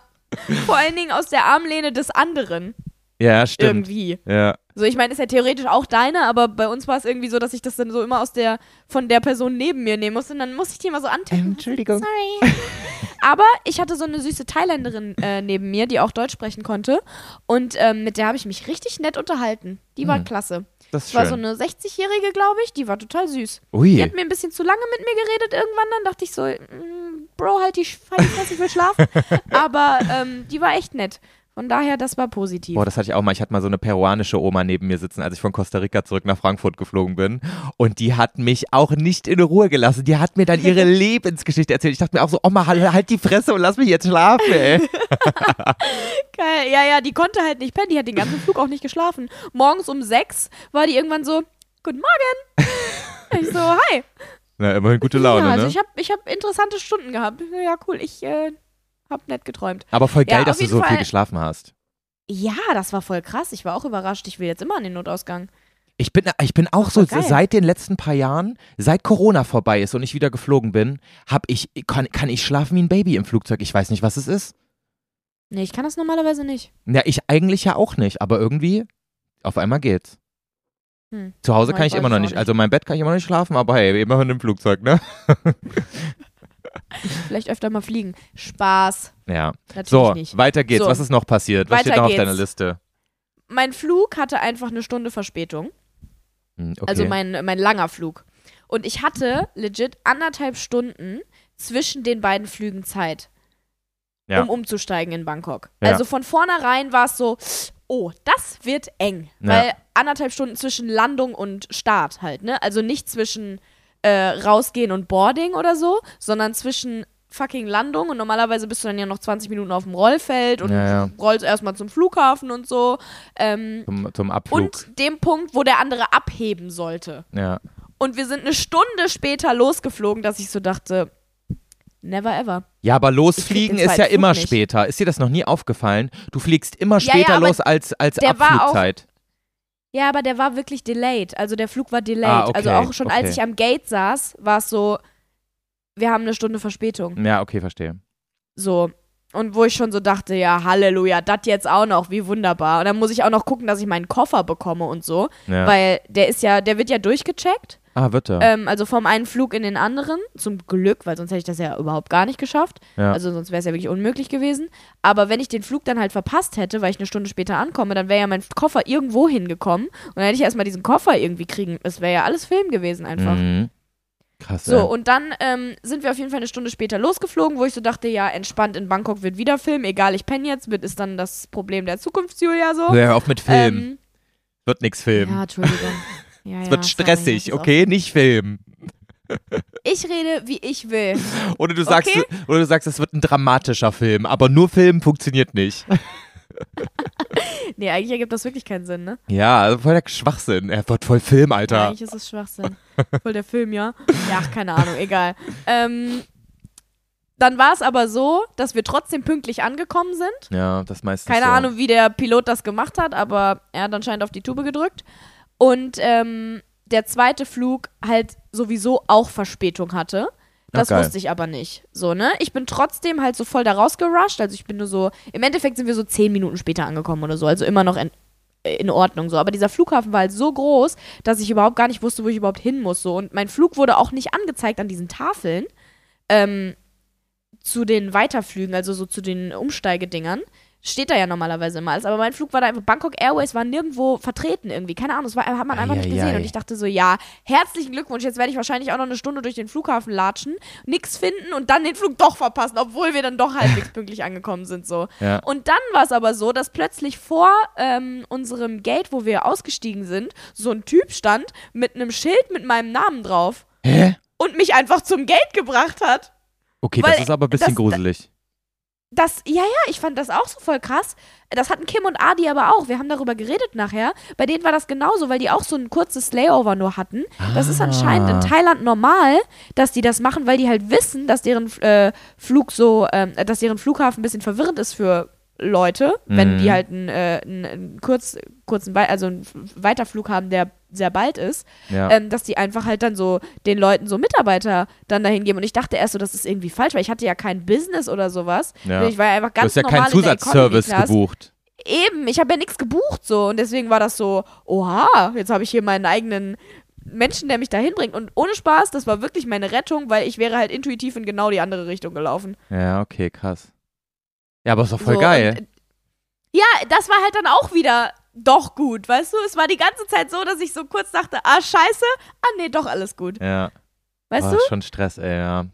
Vor allen Dingen aus der Armlehne des anderen. Ja, stimmt. Irgendwie. Ja. So, ich meine, ist ja theoretisch auch deine, aber bei uns war es irgendwie so, dass ich das dann so immer aus der, von der Person neben mir nehmen musste und dann musste ich die immer so antippen. Entschuldigung. Sorry. <laughs> aber ich hatte so eine süße Thailänderin äh, neben mir, die auch Deutsch sprechen konnte und ähm, mit der habe ich mich richtig nett unterhalten. Die war Hm. klasse. Das ist war so schön. eine 60-Jährige, glaube ich, die war total süß. Die Ui. hat mir ein bisschen zu lange mit mir geredet irgendwann, dann dachte ich so, mm, Bro, halt die Fresse, ich will schlafen. <laughs> aber ähm, die war echt nett. Von daher, das war positiv. Boah, das hatte ich auch mal. Ich hatte mal so eine peruanische Oma neben mir sitzen, als ich von Costa Rica zurück nach Frankfurt geflogen bin. Und die hat mich auch nicht in Ruhe gelassen. Die hat mir dann ihre <laughs> Lebensgeschichte erzählt. Ich dachte mir auch so, Oma, halt, halt die Fresse und lass mich jetzt schlafen, ey. <laughs> Geil. Ja, ja, die konnte halt nicht pennen. Die hat den ganzen Flug auch nicht geschlafen. Morgens um sechs war die irgendwann so, Guten Morgen. <laughs> ich so, hi. Na, immerhin gute Laune, ja, also ne? ich habe ich hab interessante Stunden gehabt. Ja, cool. Ich äh, hab nett geträumt. Aber voll Ja, geil, auf dass du so viel Fall. geschlafen hast. Ja, das war voll krass. Ich war auch überrascht. Ich will jetzt immer an den Notausgang. Ich bin, ich bin auch so, geil. seit den letzten paar Jahren, seit Corona vorbei ist und ich wieder geflogen bin, hab ich, kann, kann ich schlafen wie ein Baby im Flugzeug. Ich weiß nicht, was es ist. Nee, ich kann das normalerweise nicht. Ja, ich eigentlich ja auch nicht, aber irgendwie, auf einmal geht's. Hm. Zu Hause kann ich immer noch nicht. nicht. Also in meinem Bett kann ich immer noch nicht schlafen, aber hey, immerhin im Flugzeug, ne? <laughs> Vielleicht öfter mal fliegen. Spaß. Ja. Natürlich So, nicht. weiter geht's. So. Was ist noch passiert? Was Weiter steht noch auf deiner Liste? Mein Flug hatte einfach eine Stunde Verspätung. Hm, okay. Also mein, mein langer Flug. Und ich hatte legit anderthalb Stunden zwischen den beiden Flügen Zeit, Ja. um umzusteigen in Bangkok. Ja. Also von vornherein war es so, oh, das wird eng. Ja. Weil anderthalb Stunden zwischen Landung und Start halt, ne? Also nicht zwischen äh, rausgehen und Boarding oder so, sondern zwischen fucking Landung und normalerweise bist du dann ja noch 20 Minuten auf dem Rollfeld und Ja, ja. rollst erstmal zum Flughafen und so. Ähm, zum, zum Abflug. und dem Punkt, wo der andere abheben sollte. ja. Und wir sind eine Stunde später losgeflogen, dass ich so dachte, never ever. ja, aber losfliegen ist ja immer nicht. später. Ist dir das noch nie aufgefallen? Du fliegst immer Ja, ja, später aber los als, als Abflugzeit. Ja, aber der war wirklich delayed. Also der Flug war delayed. Ah, okay, also auch schon okay. als ich am Gate saß, war es so, wir haben eine Stunde Verspätung. Ja, okay, verstehe. So. Und wo ich schon so dachte, ja, Halleluja, das jetzt auch noch, wie wunderbar. Und dann muss ich auch noch gucken, dass ich meinen Koffer bekomme und so. Ja. Weil der ist ja, der wird ja durchgecheckt. Ah, wird er. Ähm, also vom einen Flug in den anderen. Zum Glück, weil sonst hätte ich das ja überhaupt gar nicht geschafft. ja. Also sonst wäre es ja wirklich unmöglich gewesen. Aber wenn ich den Flug dann halt verpasst hätte, weil ich eine Stunde später ankomme, dann wäre ja mein Koffer irgendwo hingekommen. Und dann hätte ich erstmal diesen Koffer irgendwie kriegen. Es wäre ja alles Film gewesen einfach. Mhm. Krass. So, ey. und dann ähm, sind wir auf jeden Fall eine Stunde später losgeflogen, wo ich so dachte, ja, entspannt in Bangkok wird wieder Film, egal, ich penne jetzt, wird ist dann das Problem der Zukunftsjulia so. Hör auf mit Film. Ähm, wird nix filmen. ja, Entschuldigung. <laughs> Ja, es ja, wird sorry, stressig, ist okay? Nicht filmen. Ich rede, wie ich will. Oder du sagst, Okay. oder du sagst, es wird ein dramatischer Film, aber nur Film funktioniert nicht. <laughs> Nee, eigentlich ergibt das wirklich keinen Sinn, ne? Ja, also voll der Schwachsinn. Er wird voll Film, Ja, Alter. eigentlich ist es Schwachsinn. Voll der Film, ja. Ja, keine Ahnung, egal. Ähm, dann war es aber so, dass wir trotzdem pünktlich angekommen sind. Ja, das meistens Keine so. Ahnung, wie der Pilot das gemacht hat, aber er hat anscheinend auf die Tube gedrückt. Und ähm, der zweite Flug halt sowieso auch Verspätung hatte. Das wusste ich aber nicht. So, ne? Ich bin trotzdem halt so voll da rausgerusht. Also ich bin nur so, im Endeffekt sind wir so zehn Minuten später angekommen oder so. Also immer noch in, in Ordnung so. Aber dieser Flughafen war halt so groß, dass ich überhaupt gar nicht wusste, wo ich überhaupt hin muss. So. Und mein Flug wurde auch nicht angezeigt an diesen Tafeln. Ähm, zu den Weiterflügen, also so zu den Umsteigedingern. Steht da ja normalerweise immer alles, aber mein Flug war da einfach, Bangkok Airways war nirgendwo vertreten irgendwie, keine Ahnung, das war, hat man einfach nicht gesehen Eieiei. und ich dachte so, ja, herzlichen Glückwunsch, jetzt werde ich wahrscheinlich auch noch eine Stunde durch den Flughafen latschen, nix finden und dann den Flug doch verpassen, obwohl wir dann doch halbwegs <laughs> pünktlich angekommen sind, so. Ja. Und dann war es aber so, dass plötzlich vor ähm, unserem Gate, wo wir ausgestiegen sind, so ein Typ stand mit einem Schild mit meinem Namen drauf Hä? und mich einfach zum Gate gebracht hat. Okay, Weil das ist aber ein bisschen das- gruselig. Das, ja, ja, ich fand das auch so voll krass. Das hatten Kim und Adi aber auch. Wir haben darüber geredet nachher. Bei denen war das genauso, weil die auch so ein kurzes Layover nur hatten. Das ist anscheinend in Ah. Thailand normal, dass die das machen, weil die halt wissen, dass deren äh, Flug so, ähm, dass deren Flughafen ein bisschen verwirrend ist für Leute, wenn Mhm. die halt einen, äh, einen, einen kurz, kurzen, Wei- also einen Weiterflug haben, der sehr bald ist, Ja. ähm, dass die einfach halt dann so den Leuten so Mitarbeiter dann dahin geben. Und ich dachte erst so, das ist irgendwie falsch, weil ich hatte ja kein Business oder sowas. Ja. Ich war ja einfach du ganz hast ja normal keinen Zusatzservice gebucht. Eben, ich habe ja nichts gebucht so und deswegen war das so, oha, jetzt habe ich hier meinen eigenen Menschen, der mich dahin bringt. Und ohne Spaß, das war wirklich meine Rettung, weil ich wäre halt intuitiv in genau die andere Richtung gelaufen. Ja, okay, krass. Ja, aber ist doch voll so, geil. Und, ja, das war halt dann auch wieder doch gut, weißt du? Es war die ganze Zeit so, dass ich so kurz dachte, ah, scheiße, ah, nee, doch alles gut. ja. Weißt oh, du? ist schon Stress, ey, ja.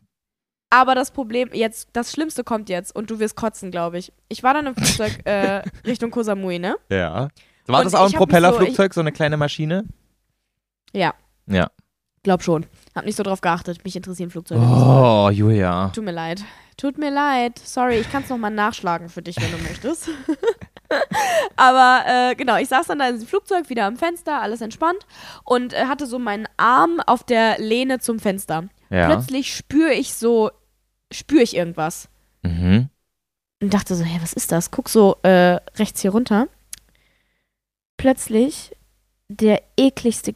Aber das Problem, jetzt, das Schlimmste kommt jetzt und du wirst kotzen, glaube ich. Ich war dann im Flugzeug <laughs> äh, Richtung Koh Samui, ne? Ja. War Und das auch ein Propellerflugzeug, so, eine kleine Maschine? Ja. Ja. Glaub schon. Hab nicht so drauf geachtet. Mich interessieren Flugzeuge. so. Oh, Julia. Tut mir leid. Tut mir leid. Sorry, ich kann es nochmal nachschlagen für dich, wenn du möchtest. <laughs> Aber äh, genau, ich saß dann da in diesem Flugzeug, wieder am Fenster, alles entspannt und äh, hatte so meinen Arm auf der Lehne zum Fenster. Ja. Plötzlich spüre ich so, spüre ich irgendwas. Mhm. Und dachte so, hey, was ist das? Guck so äh, rechts hier runter. Plötzlich der ekligste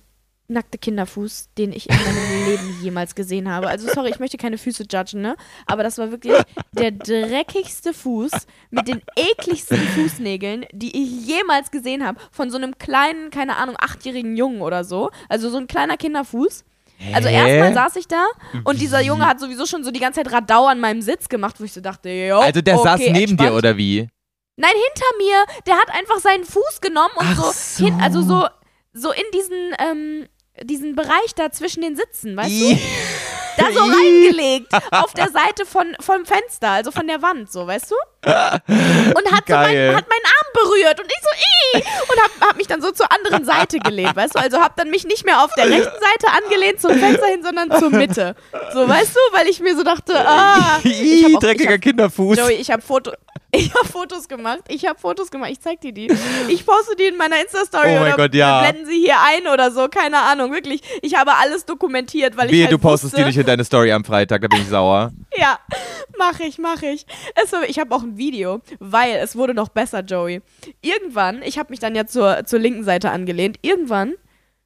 nackte Kinderfuß, den ich in meinem <laughs> Leben jemals gesehen habe. Also sorry, ich möchte keine Füße judgen, ne? Aber das war wirklich der dreckigste Fuß mit den ekligsten Fußnägeln, die ich jemals gesehen habe. Von so einem kleinen, keine Ahnung, achtjährigen Jungen oder so. Also so ein kleiner Kinderfuß. Also Hä? erstmal saß ich da und dieser Junge hat sowieso schon so die ganze Zeit Radau an meinem Sitz gemacht, wo ich so dachte, jo, Also der okay, saß neben entspannt. dir oder wie? Nein, hinter mir. Der hat einfach seinen Fuß genommen und Ach so, hin, so. also so, so in diesen, ähm, diesen Bereich da zwischen den Sitzen, weißt du? Da so reingelegt, auf der Seite von, vom Fenster, also von der Wand, so, weißt du? Und hat, so mein, hat meinen Arm berührt und ich so, ih! Und hab, hab mich dann so zur anderen Seite gelehnt, weißt du? Also hab dann mich nicht mehr auf der rechten Seite angelehnt zum Fenster hin, sondern zur Mitte. So, weißt du? Weil ich mir so dachte, ah. Ich hab Ih, dreckiger ich hab- Kinderfuß. Joey, ich habe Foto, ich habe Fotos gemacht. Ich habe Fotos gemacht. Ich zeig dir die. Ich poste die in meiner Insta-Story Oh mein oder Gott, ja. blenden sie hier ein oder so. Keine Ahnung, wirklich. Ich habe alles dokumentiert, weil ich Wehe, halt du postest wusste, die nicht in deine Story am Freitag, da bin ich sauer. Ja, mache ich, mache ich. Es, ich habe auch ein Video, weil es wurde noch besser, Joey. Irgendwann, ich habe mich dann ja zur, zur linken Seite angelehnt. Irgendwann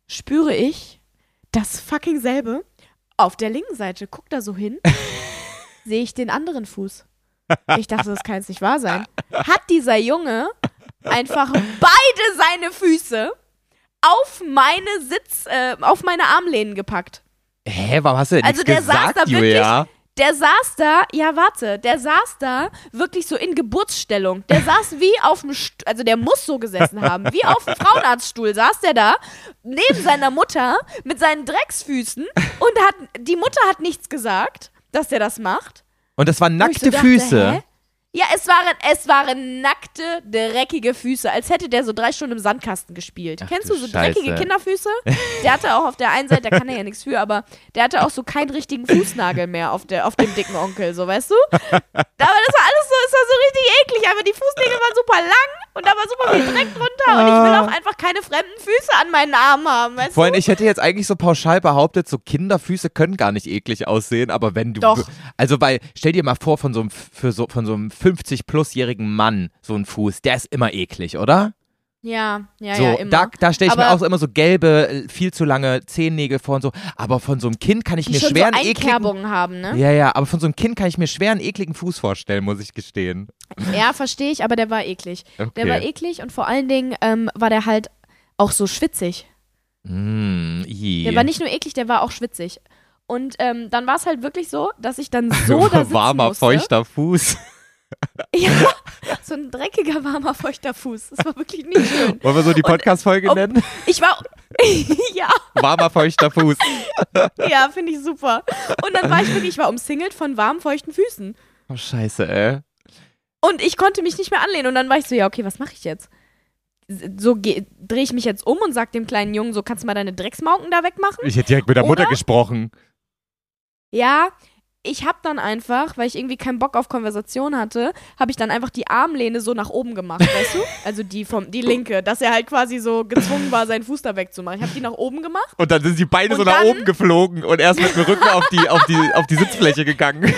spüre ich das fucking selbe auf der linken Seite. Guck da so hin, <laughs> sehe ich den anderen Fuß. Ich dachte, das kann jetzt nicht wahr sein. Hat dieser Junge einfach beide seine Füße auf meine Sitz, äh, auf meine Armlehnen gepackt. Hä, warum hast du denn Also der saß gesagt, da wirklich- Julia? Der saß da, ja warte, der saß da wirklich so in Geburtsstellung. Der saß wie auf dem, St also der muss so gesessen haben, wie auf dem Frauenarztstuhl saß der da neben seiner Mutter mit seinen Drecksfüßen und hat die Mutter hat nichts gesagt, dass der das macht. Und das waren Wo ich nackte so dachte, Füße. hä? Ja, es waren, es waren nackte, dreckige Füße, als hätte der so drei Stunden im Sandkasten gespielt. Ach Kennst du so Scheiße. dreckige Kinderfüße? <laughs> Der hatte auch auf der einen Seite, da kann er ja nichts für, aber der hatte auch so keinen richtigen Fußnagel mehr auf, der, auf dem dicken Onkel, so weißt du? Aber das war alles so, es war so richtig eklig, aber die Fußnägel waren super lang und da war super viel Dreck drunter und ich keine fremden Füße an meinen Armen haben, weißt Vor allem, du? ich hätte jetzt eigentlich so pauschal behauptet, so Kinderfüße können gar nicht eklig aussehen, aber wenn du. Doch. Also, weil, stell dir mal vor, von so einem, für so, von so einem 50-plus-jährigen Mann so ein Fuß, der ist immer eklig, oder? Ja, ja, so, ja, immer. da, da stelle ich mir Aber- auch so immer so gelbe, äh, viel zu lange Zehennägel vor und so. Aber von so einem Kind kann ich mir schon schwer so einen ekligen. Haben, ne? Ja, ja, aber von so einem Kind kann ich mir schwer einen ekligen Fuß vorstellen, muss ich gestehen. Ja, verstehe ich, aber der war eklig. Okay. Der war eklig und vor allen Dingen ähm, war der halt auch so schwitzig. Mm. Der war nicht nur eklig, der war auch schwitzig. Und ähm, dann war es halt wirklich so, dass ich dann so <laughs> da sitzen Warmer, musste. feuchter Fuß. <laughs> Ja, so ein dreckiger, warmer, feuchter Fuß. Das war wirklich nicht schön. <laughs> Wollen wir so die Podcast-Folge oh, nennen? Ich war, ja, Warmer, feuchter Fuß. ja, finde ich super. Und dann war ich wirklich, ich war umsingelt von warmen, feuchten Füßen. Oh, scheiße, ey. Und ich konnte mich nicht mehr anlehnen. Und dann war ich so, ja, okay, was mache ich jetzt? So drehe ich mich jetzt um und sag dem kleinen Jungen, so kannst du mal deine Drecksmauken da wegmachen? Ich hätte direkt mit der Mutter Oder? gesprochen. Ja, ich habe dann einfach, weil ich irgendwie keinen Bock auf Konversation hatte, habe ich dann einfach die Armlehne so nach oben gemacht, weißt du? <laughs> Also die vom die linke, dass er halt quasi so gezwungen war, seinen Fuß da wegzumachen. Ich habe die nach oben gemacht. Und dann sind die Beine so nach oben geflogen und erst mit dem Rücken auf die, auf die, auf die Sitzfläche gegangen. <laughs>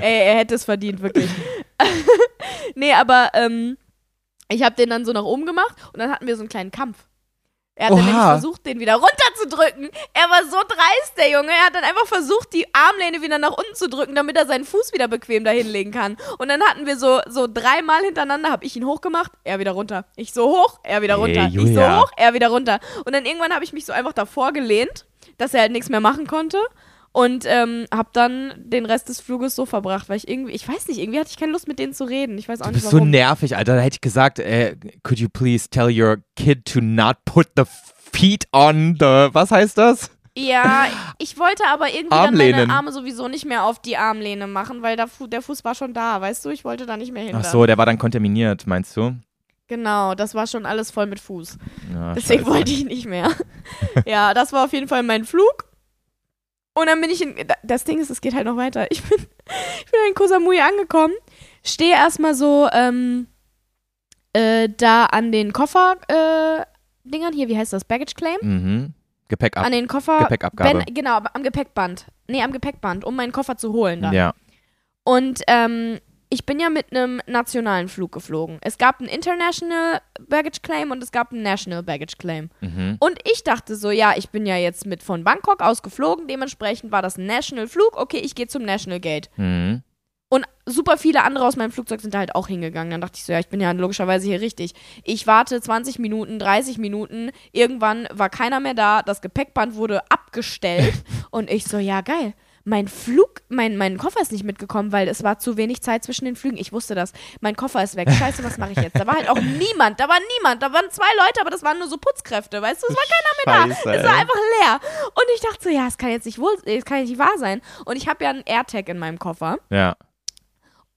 Ey, er hätte es verdient, wirklich. <laughs> nee, aber ähm, ich habe den dann so nach oben gemacht und dann hatten wir so einen kleinen Kampf. Er hat dann Oha. nämlich versucht, den wieder runterzudrücken. Er war so dreist, der Junge. Er hat dann einfach versucht, die Armlehne wieder nach unten zu drücken, damit er seinen Fuß wieder bequem da hinlegen kann. Und dann hatten wir so, so dreimal hintereinander, habe ich ihn hochgemacht, er wieder runter. Ich so hoch, er wieder runter. ich so hoch, er wieder runter. Und dann irgendwann habe ich mich so einfach davor gelehnt, dass er halt nichts mehr machen konnte. Und ähm, habe dann den Rest des Fluges so verbracht, weil ich irgendwie, ich weiß nicht, irgendwie hatte ich keine Lust mit denen zu reden. Ich weiß auch Du nicht bist so warum. nervig, Alter. Da hätte ich gesagt, äh, could you please tell your kid to not put the feet on the, was heißt das? Ja, <laughs> ich wollte aber irgendwie dann Armlehnen. meine Arme sowieso nicht mehr auf die Armlehne machen, weil der, Fu der Fuß war schon da, weißt du? Ich wollte da nicht mehr hin. Ach dann. so, der war dann kontaminiert, meinst du? Genau, das war schon alles voll mit Fuß. Ja, Deswegen scheiße. wollte ich nicht mehr. <laughs> ja, das war auf jeden Fall mein Flug. Und dann bin ich in. Das Ding ist, es geht halt noch weiter. Ich bin, <laughs> ich bin in Koh Samui angekommen, stehe erstmal so ähm, äh, da an den Koffer. Äh, hier, wie heißt das? Baggage Claim? Mhm. Gepäck ab. An den Koffer. Gepäckabgabe. Ben, genau, am Gepäckband. Nee, am Gepäckband, um meinen Koffer zu holen dann. Ja. Und ähm, ich bin ja mit einem nationalen Flug geflogen. Es gab einen International Baggage Claim und es gab einen National Baggage Claim. Mhm. Und ich dachte so, ja, ich bin ja jetzt mit von Bangkok aus geflogen, dementsprechend war das ein National Flug. Okay, ich gehe zum National Gate. Mhm. Und super viele andere aus meinem Flugzeug sind da halt auch hingegangen. Dann dachte ich so, ja, ich bin ja logischerweise hier richtig. Ich warte 20 Minuten, 30 Minuten. Irgendwann war keiner mehr da. Das Gepäckband wurde abgestellt. <laughs> und ich so, ja, geil. Mein Flug, mein, mein Koffer ist nicht mitgekommen, weil es war zu wenig Zeit zwischen den Flügen. Ich wusste das. Mein Koffer ist weg. Scheiße, was mache ich jetzt? Da war halt auch <laughs> niemand. Da war niemand. Da waren zwei Leute, aber das waren nur so Putzkräfte. Weißt du, es war keiner mehr Scheiße, da. Es war ey. einfach leer. Und ich dachte so, ja, es kann jetzt nicht wohl, es kann jetzt nicht wahr sein. Und ich habe ja einen AirTag in meinem Koffer. Ja.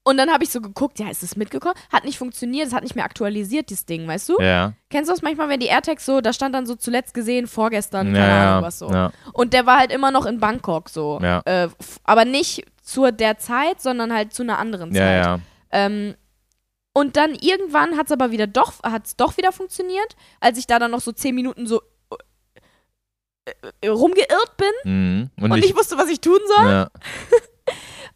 Und dann habe ich so geguckt, ja, ist es mitgekommen? Hat nicht funktioniert, es hat nicht mehr aktualisiert, dieses Ding, weißt du? Ja. Kennst du das manchmal, wenn die AirTags so, da stand dann so zuletzt gesehen, vorgestern, keine Ja, Ahnung was so. ja. Und der war halt immer noch in Bangkok so. Ja. Äh, aber nicht zu der Zeit, sondern halt zu einer anderen Ja, Zeit. ja. Ähm, und dann irgendwann hat es aber wieder doch, hat's doch wieder funktioniert, als ich da dann noch so zehn Minuten so äh, äh, rumgeirrt bin Mhm. Und, und ich, ich wusste, was ich tun soll. ja. <laughs>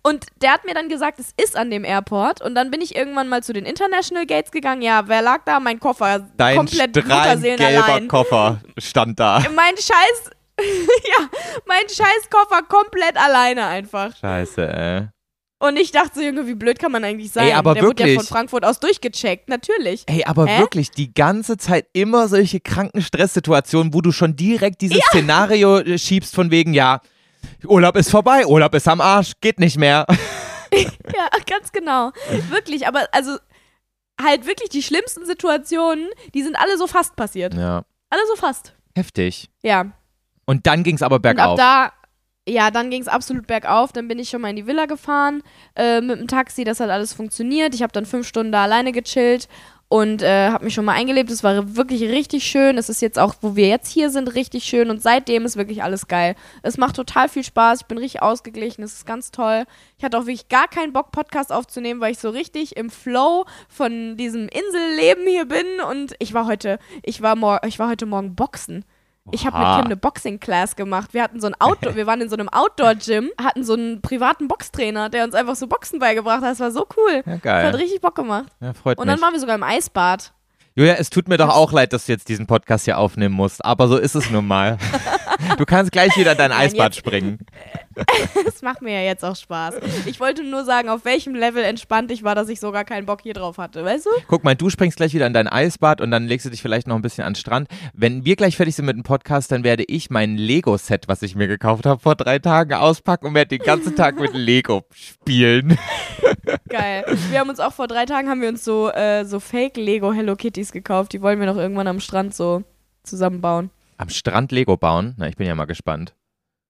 Und der hat mir dann gesagt, es ist an dem Airport. Und dann bin ich irgendwann mal zu den International Gates gegangen. Ja, wer lag da? Mein Koffer. Dein komplett gelber. Koffer stand da. <laughs> Mein Scheiß. <laughs> ja, mein Scheißkoffer komplett alleine einfach. Scheiße, ey. Und ich dachte so, Junge, wie blöd kann man eigentlich sein? Ey, aber der wurde ja wirklich. von Frankfurt aus durchgecheckt, natürlich. Ey, aber Hä? wirklich die ganze Zeit immer solche kranken Stresssituationen, wo du schon direkt dieses Szenario äh, schiebst von wegen, ja, Urlaub ist vorbei, Urlaub ist am Arsch, geht nicht mehr. <laughs> Ja, ganz genau. Wirklich, aber also halt wirklich die schlimmsten Situationen, die sind alle so fast passiert. Ja, Alle so fast. heftig. Ja. Und dann ging es aber Und ab bergauf. da, ja, dann ging es absolut bergauf. Dann bin ich schon mal in die Villa gefahren äh, mit dem Taxi. Das hat alles funktioniert. Ich habe dann fünf Stunden da alleine gechillt und äh, habe mich schon mal eingelebt. Es war wirklich richtig schön. Es ist jetzt auch, wo wir jetzt hier sind, richtig schön. Und seitdem ist wirklich alles geil. Es macht total viel Spaß. Ich bin richtig ausgeglichen. Es ist ganz toll. Ich hatte auch wirklich gar keinen Bock, Podcast aufzunehmen, weil ich so richtig im Flow von diesem Inselleben hier bin. Und ich war heute, ich war, mor ich war heute Morgen boxen. Ich habe mit. Kim eine Boxing-Class gemacht. Wir hatten so ein Outdoor, <laughs> wir waren in so einem Outdoor-Gym, hatten so einen privaten Boxtrainer, der uns einfach so Boxen beigebracht hat. Das war so cool. Ja, Das hat geil. richtig Bock gemacht. Ja, freut Und mich. dann waren wir sogar im Eisbad. Julia, es tut mir doch auch leid, dass du jetzt diesen Podcast hier aufnehmen musst, aber so ist es nun mal. <laughs> Du kannst gleich wieder in dein Eisbad jetzt- springen. <laughs> Das macht mir ja jetzt auch Spaß. Ich wollte nur sagen, auf welchem Level entspannt ich war, dass ich sogar keinen Bock hier drauf hatte, weißt du? Guck mal, du springst gleich wieder in dein Eisbad und dann legst du dich vielleicht noch ein bisschen an den Strand. Wenn wir gleich fertig sind mit dem Podcast, dann werde ich mein Lego-Set, was ich mir gekauft habe, vor drei Tagen auspacken und werde den ganzen Tag mit Lego spielen. <laughs> Geil. Wir haben uns auch vor drei Tagen haben wir uns so, äh, so Fake Lego Hello Kitties gekauft. Die wollen wir noch irgendwann am Strand so zusammenbauen. Am Strand Lego bauen? Na, ich bin ja mal gespannt.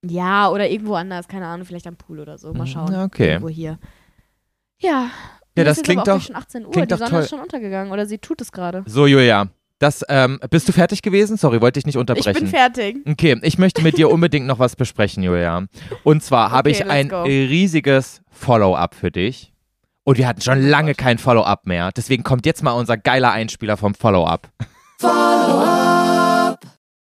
Ja, oder irgendwo anders, keine Ahnung, vielleicht am Pool oder so. Mal Mhm, schauen. okay. Irgendwo hier. Ja. Ja, das es ist klingt doch- schon 18 Uhr. klingt Die doch Sonne toll. ist schon untergegangen oder sie tut es gerade. So, Julia, das, ähm, bist du fertig gewesen? Sorry, wollte ich nicht Ich unterbrechen. bin fertig. Okay, ich möchte mit dir unbedingt noch was besprechen, Julia. Und zwar habe Okay, ich let's ein go. riesiges Follow-up für dich. Und wir hatten schon lange kein Follow-up mehr. Deswegen kommt jetzt mal unser geiler Einspieler vom Follow-up.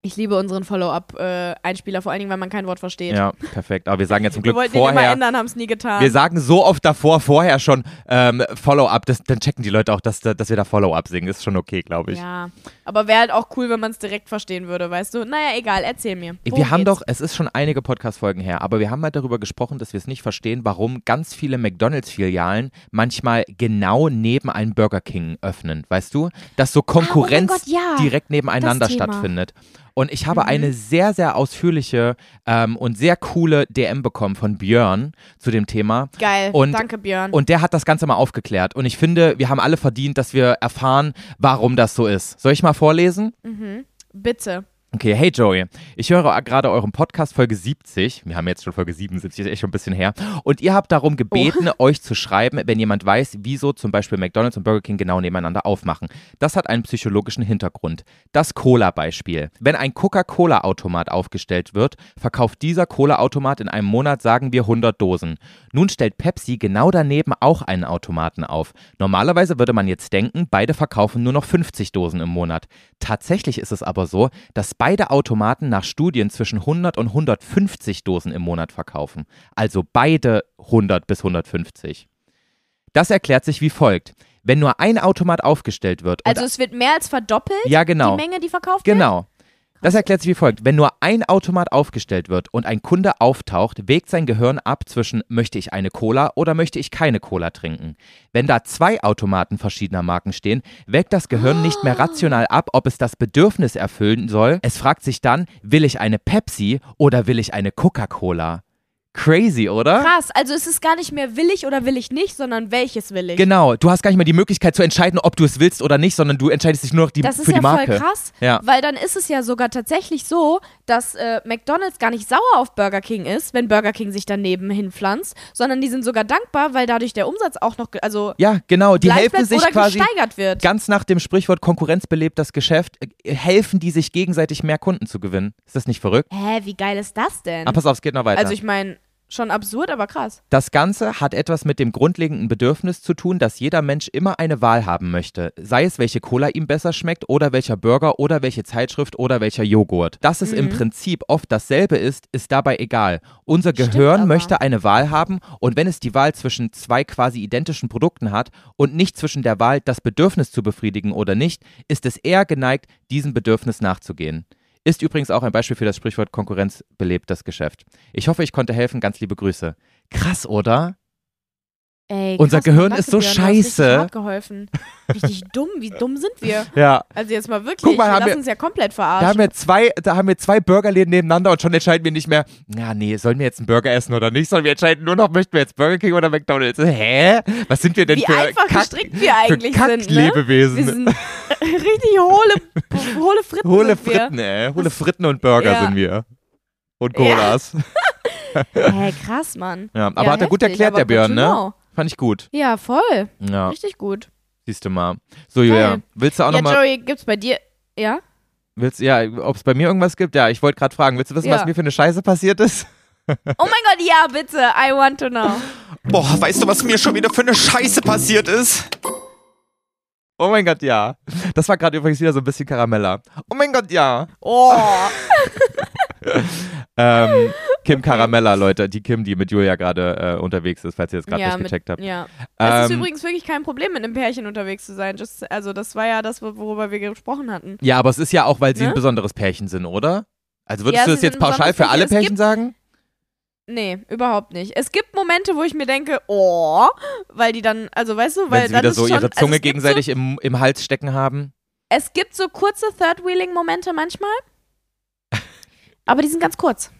Ich liebe unseren Follow-up-Einspieler, vor allen Dingen, weil man kein Wort versteht. Ja, perfekt. Aber wir sagen jetzt zum <laughs> Wir Glück immer vorher. ändern, haben es nie getan. Wir sagen so oft davor, vorher schon ähm, Follow-up. Dann checken die Leute auch, dass, dass wir da Follow-up singen. Ist schon okay, glaube ich. ja, aber wäre halt auch cool, wenn man es direkt verstehen würde, weißt du? Naja, egal, erzähl mir. Worum Wir haben geht's? doch, es ist schon einige Podcast-Folgen her, aber wir haben mal darüber gesprochen, dass wir es nicht verstehen, warum ganz viele McDonalds-Filialen manchmal genau neben einem Burger King öffnen. Weißt du? Dass so Konkurrenz Ah, oh Gott, ja. direkt nebeneinander stattfindet. Und ich habe Mhm. eine sehr, sehr ausführliche ähm, und sehr coole DM bekommen von Björn zu dem Thema. Geil, Und- danke Björn. Und der hat das Ganze mal aufgeklärt. Und ich finde, wir haben alle verdient, dass wir erfahren, warum das so ist. Soll ich mal vorlesen? mhm. Bitte. Okay, hey Joey, ich höre gerade euren Podcast Folge 70. Wir haben jetzt schon Folge 77, ist echt schon ein bisschen her. Und ihr habt darum gebeten, euch zu schreiben, wenn jemand weiß, wieso zum Beispiel McDonalds und Burger King genau nebeneinander aufmachen. Das hat einen psychologischen Hintergrund. Das Cola-Beispiel. Wenn ein Coca-Cola-Automat aufgestellt wird, verkauft dieser Cola-Automat in einem Monat, sagen wir, 100 Dosen. Nun stellt Pepsi genau daneben auch einen Automaten auf. Normalerweise würde man jetzt denken, beide verkaufen nur noch 50 Dosen im Monat. Tatsächlich ist es aber so, dass beide Automaten nach Studien zwischen 100 und 150 Dosen im Monat verkaufen. Also beide 100 bis 150. Das erklärt sich wie folgt. Wenn nur ein Automat aufgestellt wird Also es wird mehr als verdoppelt, ja genau, die Menge, die verkauft wird? genau. Das erklärt sich wie folgt. Wenn nur ein Automat aufgestellt wird und ein Kunde auftaucht, wägt sein Gehirn ab zwischen möchte ich eine Cola oder möchte ich keine Cola trinken. Wenn da zwei Automaten verschiedener Marken stehen, wägt das Gehirn nicht mehr rational ab, ob es das Bedürfnis erfüllen soll. Es fragt sich dann, will ich eine Pepsi oder will ich eine Coca-Cola? Crazy, oder? Krass, also es ist gar nicht mehr will ich oder will ich nicht, sondern welches will ich. Genau, du hast gar nicht mehr die Möglichkeit zu entscheiden, ob du es willst oder nicht, sondern du entscheidest dich nur noch die, das ist für ja die Marke. voll krass, Ja. weil dann ist es ja sogar tatsächlich so, dass äh, McDonald's gar nicht sauer auf Burger King ist, wenn Burger King sich daneben hinpflanzt, sondern die sind sogar dankbar, weil dadurch der Umsatz auch noch, also Ja, genau, die helfen sich quasi gesteigert wird. ganz nach dem Sprichwort Konkurrenz belebt das Geschäft, äh, helfen die sich gegenseitig mehr Kunden zu gewinnen. Ist das nicht verrückt? Hä, wie geil ist das denn? Ah, pass auf, es geht noch weiter. also ich meine, schon absurd, aber krass. Das Ganze hat etwas mit dem grundlegenden Bedürfnis zu tun, dass jeder Mensch immer eine Wahl haben möchte. Sei es, welche Cola ihm besser schmeckt oder welcher Burger oder welche Zeitschrift oder welcher Joghurt. Dass es im Prinzip oft dasselbe ist, ist dabei egal. Unser Stimmt Gehirn aber. möchte eine Wahl haben und wenn es die Wahl zwischen zwei quasi identischen Produkten hat und nicht zwischen der Wahl, das Bedürfnis zu befriedigen oder nicht, ist es eher geneigt, diesem Bedürfnis nachzugehen. Ist übrigens auch ein Beispiel für das Sprichwort Konkurrenz belebt das Geschäft. Ich hoffe, ich konnte helfen. Ganz liebe Grüße. Krass, oder? Ey, Unser krass, Gehirn danke, ist so richtig scheiße. hart geholfen. Richtig <laughs> dumm, wie dumm sind wir? Ja. Also jetzt mal wirklich, Guck mal, wir haben lassen uns ja komplett Da verarschen. haben, wir zwei, da haben wir zwei Burgerläden nebeneinander und schon entscheiden wir nicht mehr, ja, nee, sollen wir jetzt einen Burger essen oder nicht, sondern wir entscheiden nur noch, möchten wir jetzt Burger King oder McDonalds. Hä? Was sind wir denn wie für einfach Kack, gestrickt wir eigentlich für sind, ne? Wir sind <laughs> richtig hohle, hohle Fritten Hohle sind wir. Fritten, ey. Hohle Fritten und Burger Ja. sind wir. Und Ja. Colas. <laughs> Hä, krass, Mann. Ja, aber Ja, hat er gut heftig, erklärt, der Björn, ne? know. Fand ich gut. Ja, voll. Ja, Richtig gut. siehst du mal. So, Julia, Geil. willst du auch Ja, nochmal, Joey, gibt's bei dir. Ja? willst, ja, ob es bei mir irgendwas gibt? Ja, ich wollte gerade fragen, willst du wissen, Ja. was mir für eine Scheiße passiert ist? Oh mein Gott, ja, bitte. I want to know. <laughs> Boah, weißt du, was mir schon wieder für eine Scheiße passiert ist? Oh mein Gott, ja. Das war gerade übrigens wieder so ein bisschen Karamella. Oh mein Gott, ja. <laughs> <laughs> Oh. <laughs> Ähm, Kim Karamella, Leute. Die Kim, die mit Julia gerade äh, unterwegs ist, falls ihr das gerade ja, nicht mit, gecheckt habt. ja. Es ist Ähm, übrigens wirklich kein Problem, mit einem Pärchen unterwegs zu sein. Just, also, das war ja das, worüber wir gesprochen hatten. ja, aber es ist ja auch, weil sie Ne? ein besonderes Pärchen sind, oder? Also würdest Ja, du das jetzt pauschal für alle Pärchen. Sagen? Nee, überhaupt nicht. Es gibt Momente, wo ich mir denke, oh, weil die dann, also weißt du, weil Wenn sie dann wieder so schon, ihre also Zunge gibt gegenseitig im, im Hals stecken haben. So, es gibt so kurze Third-Wheeling-Momente manchmal, aber die sind ganz kurz.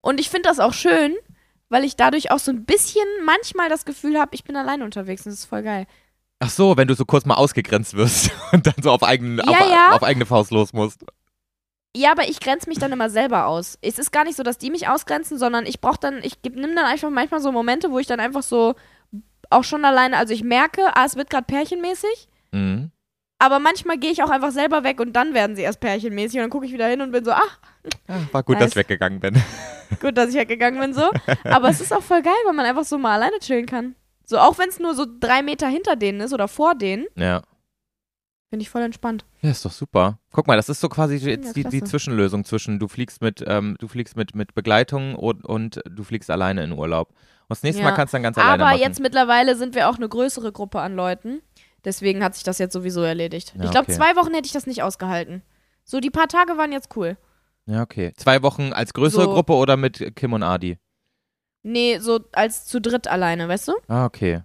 Und ich finde das auch schön, weil ich dadurch auch so ein bisschen manchmal das Gefühl habe, ich bin allein unterwegs und das ist voll geil. Ach so, wenn du so kurz mal ausgegrenzt wirst <laughs> und dann so auf, eigenen, auf, Ja, ja. auf eigene Faust los musst. Ja, aber ich grenze mich dann immer selber aus. Es ist gar nicht so, dass die mich ausgrenzen, sondern ich brauche dann, ich nehme dann einfach manchmal so Momente, wo ich dann einfach so auch schon alleine, also ich merke, ah, es wird gerade pärchenmäßig, Mhm. Aber manchmal gehe ich auch einfach selber weg und dann werden sie erst pärchenmäßig und dann gucke ich wieder hin und bin so, ach, Ja, war gut, dass Nice. ich weggegangen bin. <laughs> gut, dass ich weggegangen bin so. Aber es ist auch voll geil, weil man einfach so mal alleine chillen kann. So, auch wenn es nur so drei Meter hinter denen ist oder vor denen, Ja. bin ich voll entspannt. Ja, ist doch super. Guck mal, das ist so quasi Ja, jetzt die, die klasse. Zwischenlösung zwischen du fliegst mit, ähm, du fliegst mit, mit Begleitung und, und du fliegst alleine in Urlaub. Und das nächste Ja. Mal kannst du dann ganz alleine Aber machen. jetzt mittlerweile sind wir auch eine größere Gruppe an Leuten. Deswegen hat sich das jetzt sowieso erledigt. Ja, ich glaube, okay. zwei Wochen hätte ich das nicht ausgehalten. So, die paar Tage waren jetzt cool. ja, okay. Zwei Wochen als größere So. Gruppe oder mit Kim und Adi? Nee, so als zu dritt alleine, weißt du? Ah, okay.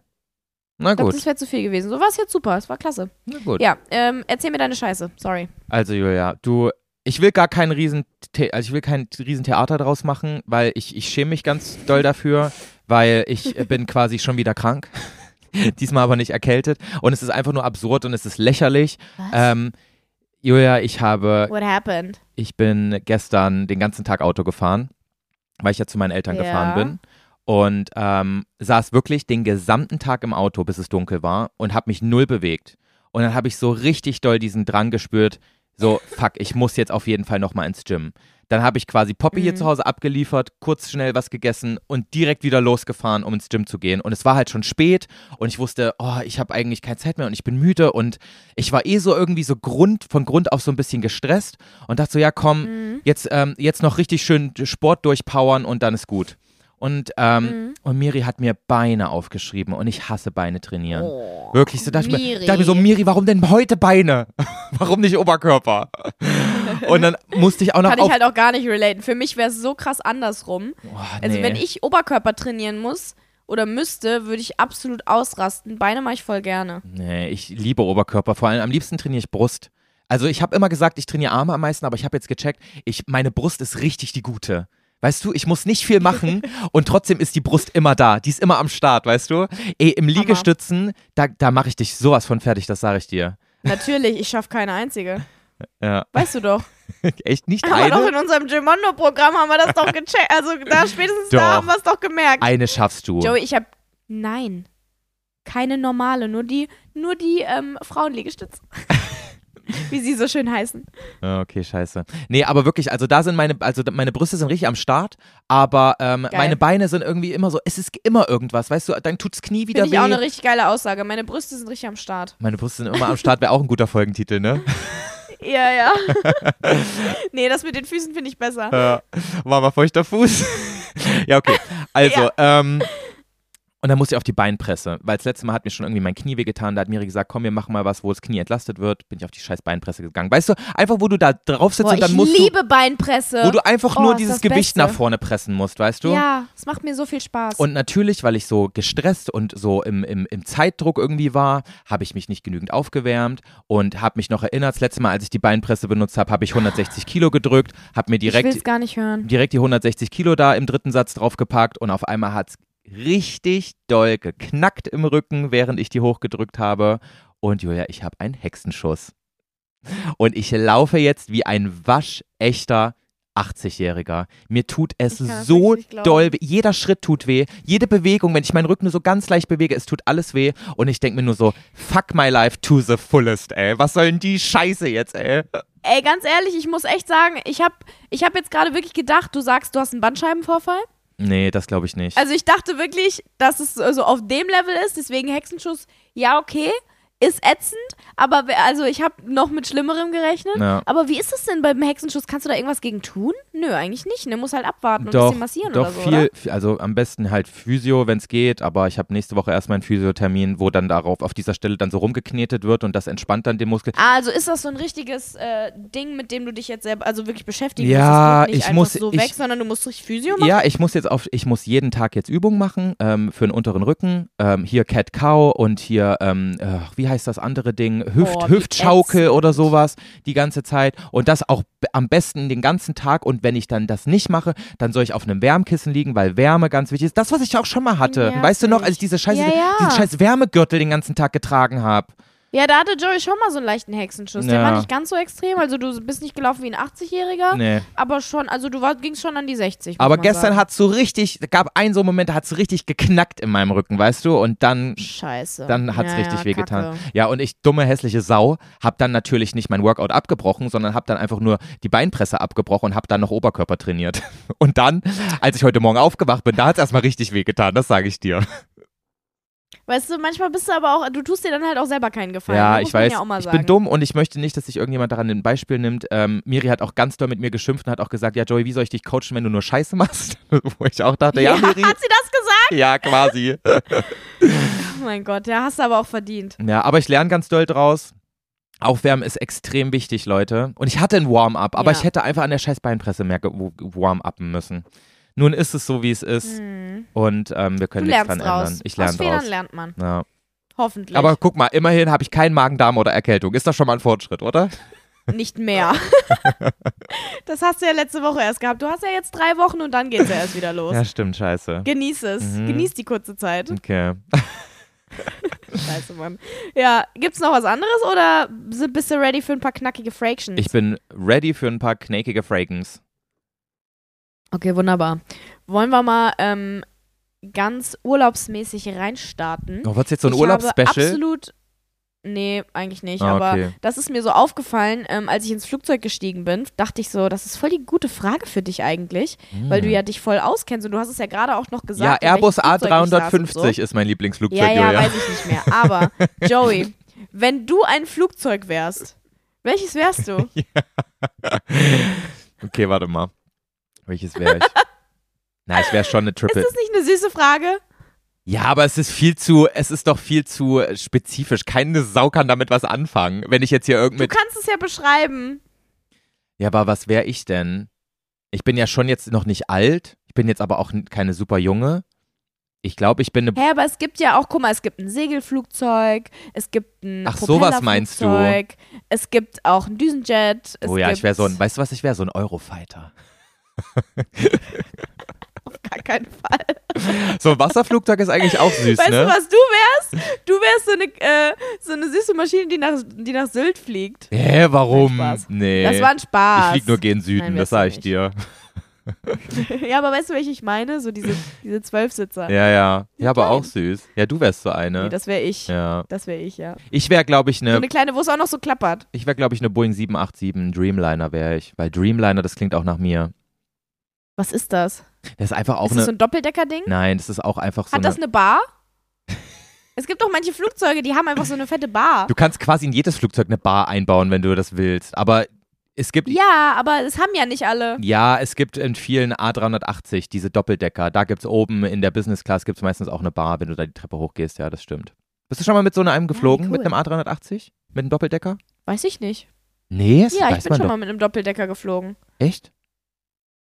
Na gut. das wäre zu viel gewesen. So war es jetzt super. Es war klasse. Na gut. Ja, ähm, erzähl mir deine Scheiße. Sorry. Also Julia, du, ich will gar kein riesen, also ich will kein Riesentheater draus machen, weil ich, ich schäme mich ganz doll dafür, weil ich äh, bin quasi schon wieder krank. <laughs> <laughs> Diesmal aber nicht erkältet. Und es ist einfach nur absurd und es ist lächerlich. Was? Ähm, Julia, ich habe, What happened? ich bin gestern den ganzen Tag Auto gefahren, weil ich ja zu meinen Eltern Ja. gefahren bin. Und ähm, saß wirklich den gesamten Tag im Auto, bis es dunkel war und habe mich null bewegt. Und dann habe ich so richtig doll diesen Drang gespürt, so, fuck, ich muss jetzt auf jeden Fall nochmal ins Gym. Dann habe ich quasi Poppy hier Mhm. zu Hause abgeliefert, kurz schnell was gegessen und direkt wieder losgefahren, um ins Gym zu gehen. Und es war halt schon spät und ich wusste, oh, ich habe eigentlich keine Zeit mehr und ich bin müde und ich war eh so irgendwie so Grund, von Grund auf so ein bisschen gestresst und dachte so, ja komm, Mhm. jetzt, ähm, jetzt noch richtig schön Sport durchpowern und dann ist gut. Und, ähm, Mhm. und Miri hat mir Beine aufgeschrieben und ich hasse Beine trainieren. Oh, Wirklich, so dachte ich, mir, dachte mir so, Miri, warum denn heute Beine? <laughs> warum nicht Oberkörper? <laughs> und dann musste ich auch noch Kann ich halt auch gar nicht relaten. Für mich wäre es so krass andersrum. Also nee. wenn ich Oberkörper trainieren muss oder müsste, würde ich absolut ausrasten. Beine mache ich voll gerne. Nee, ich liebe Oberkörper. Vor allem am liebsten trainiere ich Brust. Also ich habe immer gesagt, ich trainiere Arme am meisten, aber ich habe jetzt gecheckt, ich, meine Brust ist richtig die gute. Weißt du, ich muss nicht viel machen <laughs> und trotzdem ist die Brust immer da. Die ist immer am Start, weißt du? Ey, im Liegestützen, da, da mache ich dich sowas von fertig, das sage ich dir. Natürlich, ich schaffe keine einzige. Ja, Weißt du doch. <laughs> echt nicht Aber doch eine? in unserem Gimondo-Programm haben wir das doch gecheckt. Also da <laughs> spätestens Doch. da haben wir es doch gemerkt. Eine schaffst du. Joey, ich habe nein, keine normale, nur die, nur die ähm, Frauenliegestütze. <laughs> Wie sie so schön heißen. Ja, Okay, scheiße. Nee, aber wirklich, also da sind meine, also meine Brüste sind richtig am Start, aber ähm, meine Beine sind irgendwie immer so, es ist immer irgendwas, weißt du, dann tut's Knie wieder Finde ich auch weh. eine richtig geile Aussage. Meine Brüste sind richtig am Start. meine Brüste sind immer am Start, wäre auch ein guter Folgentitel, ne? Ja, ja. <laughs> nee, das mit den Füßen finde ich besser. Ja, war mal feuchter Fuß. <laughs> ja, okay. Also, ähm, und dann musste ich auf die Beinpresse, weil das letzte Mal hat mir schon irgendwie mein Knie wehgetan. Da hat Miri gesagt, komm, wir machen mal was, wo das Knie entlastet wird. Bin ich auf die scheiß Beinpresse gegangen. Weißt du, einfach wo du da drauf sitzt Boah, und dann ich musst liebe Beinpresse. du, wo du einfach Oh, nur dieses Gewicht Beste. nach vorne pressen musst, weißt du? Ja, es macht mir so viel Spaß. Und natürlich, weil ich so gestresst und so im, im, im Zeitdruck irgendwie war, habe ich mich nicht genügend aufgewärmt und habe mich noch erinnert, das letzte Mal, als ich die Beinpresse benutzt habe, habe ich 160 Kilo gedrückt, habe mir ich direkt es gar nicht hören. direkt die 160 Kilo da im dritten Satz draufgepackt und auf einmal hat es richtig doll geknackt im Rücken, während ich die hochgedrückt habe. Und Julia, ich habe einen Hexenschuss. Und ich laufe jetzt wie ein waschechter 80-Jähriger. Mir tut es so doll weh. Jeder Schritt tut weh. Jede Bewegung, wenn ich meinen Rücken nur so ganz leicht bewege, es tut alles weh. Und ich denke mir nur so, fuck my life to the fullest, ey. Was soll denn die Scheiße jetzt, ey? Ey, ganz ehrlich, ich muss echt sagen, ich habe ich hab jetzt gerade wirklich gedacht, du sagst, du hast einen Bandscheibenvorfall. Nee, das glaube ich nicht. Also ich dachte wirklich, dass es so auf dem Level ist, deswegen Hexenschuss, ja, okay, ist ätzend, aber also ich habe noch mit Schlimmerem gerechnet. Ja. Aber wie ist es denn beim Hexenschuss? Kannst du da irgendwas gegen tun? Nö, eigentlich nicht. Ne, muss halt abwarten und ein doch, bisschen massieren doch oder so, viel, oder? also am besten halt Physio, wenn es geht, aber ich habe nächste Woche erstmal einen Physiothermin, wo dann darauf auf dieser Stelle dann so rumgeknetet wird und das entspannt dann den Muskel. Ah, also ist das so ein richtiges äh, Ding, mit dem du dich jetzt selber, also wirklich beschäftigen Ja, musst? Das nicht ich muss- so ich- weg, sondern du musst durch Physio machen? Ja, ich muss jetzt auf, ich muss jeden Tag jetzt Übungen machen ähm, für den unteren Rücken. Ähm, hier Cat Cow und hier, ähm, äh, wie heißt das andere Ding? Hüft, wie Hüftschaukel oder sowas die ganze Zeit. Und das auch am besten den ganzen Tag. Und wenn ich dann das nicht mache, dann soll ich auf einem Wärmkissen liegen, weil Wärme ganz wichtig ist. Das, was ich auch schon mal hatte. Nervig. Weißt du noch, als ich diese scheiße, Ja, ja. diesen scheiß Wärmegürtel den ganzen Tag getragen habe? Ja, da hatte Joey schon mal so einen leichten Hexenschuss. Der Ja. war nicht ganz so extrem. Also du bist nicht gelaufen wie ein 80-Jähriger, Nee. aber schon, also du war, gingst schon an die 60. muss Aber gestern hat es so richtig, gab einen so einen Moment, da hat es richtig geknackt in meinem Rücken, weißt du? Und dann Scheiße. dann hat's ja, richtig ja, wehgetan. Kacke. Ja, und ich, dumme, hässliche Sau, hab dann natürlich nicht mein Workout abgebrochen, sondern hab dann einfach nur die Beinpresse abgebrochen und hab dann noch Oberkörper trainiert. <laughs> Und dann, als ich heute Morgen aufgewacht bin, da hat's erstmal richtig wehgetan, das sage ich dir. Weißt du, manchmal bist du aber auch, du tust dir dann halt auch selber keinen Gefallen. ja, ne? ich weiß, Ja ich bin dumm und ich möchte nicht, dass sich irgendjemand daran ein Beispiel nimmt. Ähm, Miri hat auch ganz doll mit mir geschimpft und hat auch gesagt, ja Joey, wie soll ich dich coachen, wenn du nur Scheiße machst? <laughs> Wo ich auch dachte, ja, Ja, Miri. hat sie das gesagt? Ja, quasi. <laughs> <laughs> Oh mein Gott, ja, hast du aber auch verdient. Ja, aber ich lerne ganz doll draus. Aufwärmen ist extrem wichtig, Leute. Und ich hatte ein Warm-up, aber Ja. ich hätte einfach an der scheiß Beinpresse mehr warm-uppen müssen. Nun ist es so, wie es ist. Hm. Und ähm, wir Du können nichts lernst dran draus. ändern. Ich Aus lerne Fehlern draus. lernt man. Ja. Hoffentlich. Aber guck mal, immerhin habe ich keinen Magen-Darm oder Erkältung. Ist das schon mal ein Fortschritt, oder? <laughs> nicht mehr. <laughs> das hast du ja letzte Woche erst gehabt. Du hast ja jetzt drei Wochen und dann geht's ja erst wieder los. Ja, stimmt, scheiße. Genieß es. Mhm. Genieß die kurze Zeit. Okay. <laughs> Scheiße, Mann. Ja, gibt's noch was anderes oder bist du ready für ein paar knackige Fractions? Ich bin ready für ein paar knäkige Frakens. Okay, wunderbar. Wollen wir mal ähm, ganz urlaubsmäßig reinstarten? Oh, wird's jetzt so ein Urlaubsspecial? absolut. Nee, eigentlich nicht. Ah, aber okay. das ist mir so aufgefallen, ähm, als ich ins Flugzeug gestiegen bin, dachte ich so, das ist voll die gute Frage für dich eigentlich, weil du ja dich voll auskennst und du hast es ja gerade auch noch Ja, gesagt. in Airbus welchem Flugzeug ich saß und A350 so. ist mein Lieblingsflugzeug, Ja, ja, Julia. weiß ich nicht mehr. Aber, <laughs> Joey, wenn du ein Flugzeug wärst, welches wärst du? <laughs> Okay, warte mal. Welches wäre ich? <laughs> Na, ich wäre schon eine Triple. Ist das nicht eine süße Frage? Ja, aber es ist viel zu, es ist doch viel zu spezifisch. Keine Sau kann damit was anfangen. Wenn ich jetzt hier Du irgendwie. kannst es ja beschreiben. Ja, aber was wäre ich denn? Ich bin ja schon jetzt noch nicht alt. Ich bin jetzt aber auch keine super Junge. Ich glaube, ich bin eine. Hä, aber es gibt ja auch, guck mal, es gibt ein Segelflugzeug, es gibt ein Ach, sowas meinst du? Es gibt auch ein Düsenjet. Es Oh ja, ich wäre so ein, weißt du was, ich wäre so ein Eurofighter. <laughs> Auf gar keinen Fall. So ein Wasserflugzeug ist eigentlich auch süß, weißt ne? du, was du wärst? Du wärst so eine, äh, so eine süße Maschine, die nach, die nach Sylt fliegt. Hä, warum? Nein, Spaß. Nee. Das war ein ich Spaß. flieg nur gen Süden, Nein, das wärst du sag ich nicht. dir. <laughs> ja, aber weißt du, welche ich meine? So diese, diese Zwölfsitzer. Ja, ja. Ja, aber auch süß. Ja, du wärst so eine. Nee, das wäre ich. ja. Das wäre ich, ja. Ich wäre, glaube ich, So eine eine kleine, wo es auch noch so klappert. Ich wäre, glaube ich, eine Boeing 787 Dreamliner wäre ich. Weil Dreamliner, das klingt auch nach mir. Was ist das? Das ist einfach auch ist das eine. so ein Doppeldecker-Ding? Nein, das ist auch einfach so Hat das eine. eine Bar? <laughs> es gibt doch manche Flugzeuge, die haben einfach so eine fette Bar. Du kannst quasi in jedes Flugzeug eine Bar einbauen, wenn du das willst. Aber es gibt. Ja, aber es haben ja nicht alle. Ja, es gibt in vielen A380 diese Doppeldecker. Da gibt es oben in der Business Class gibt's meistens auch eine Bar, wenn du da die Treppe hochgehst. Ja, das stimmt. Bist du schon mal mit so einem geflogen? cool. Mit einem A380? Mit einem Doppeldecker? Weiß ich nicht. Nee, das Ja, ich weiß bin man schon mal mit einem Doppeldecker geflogen. Echt?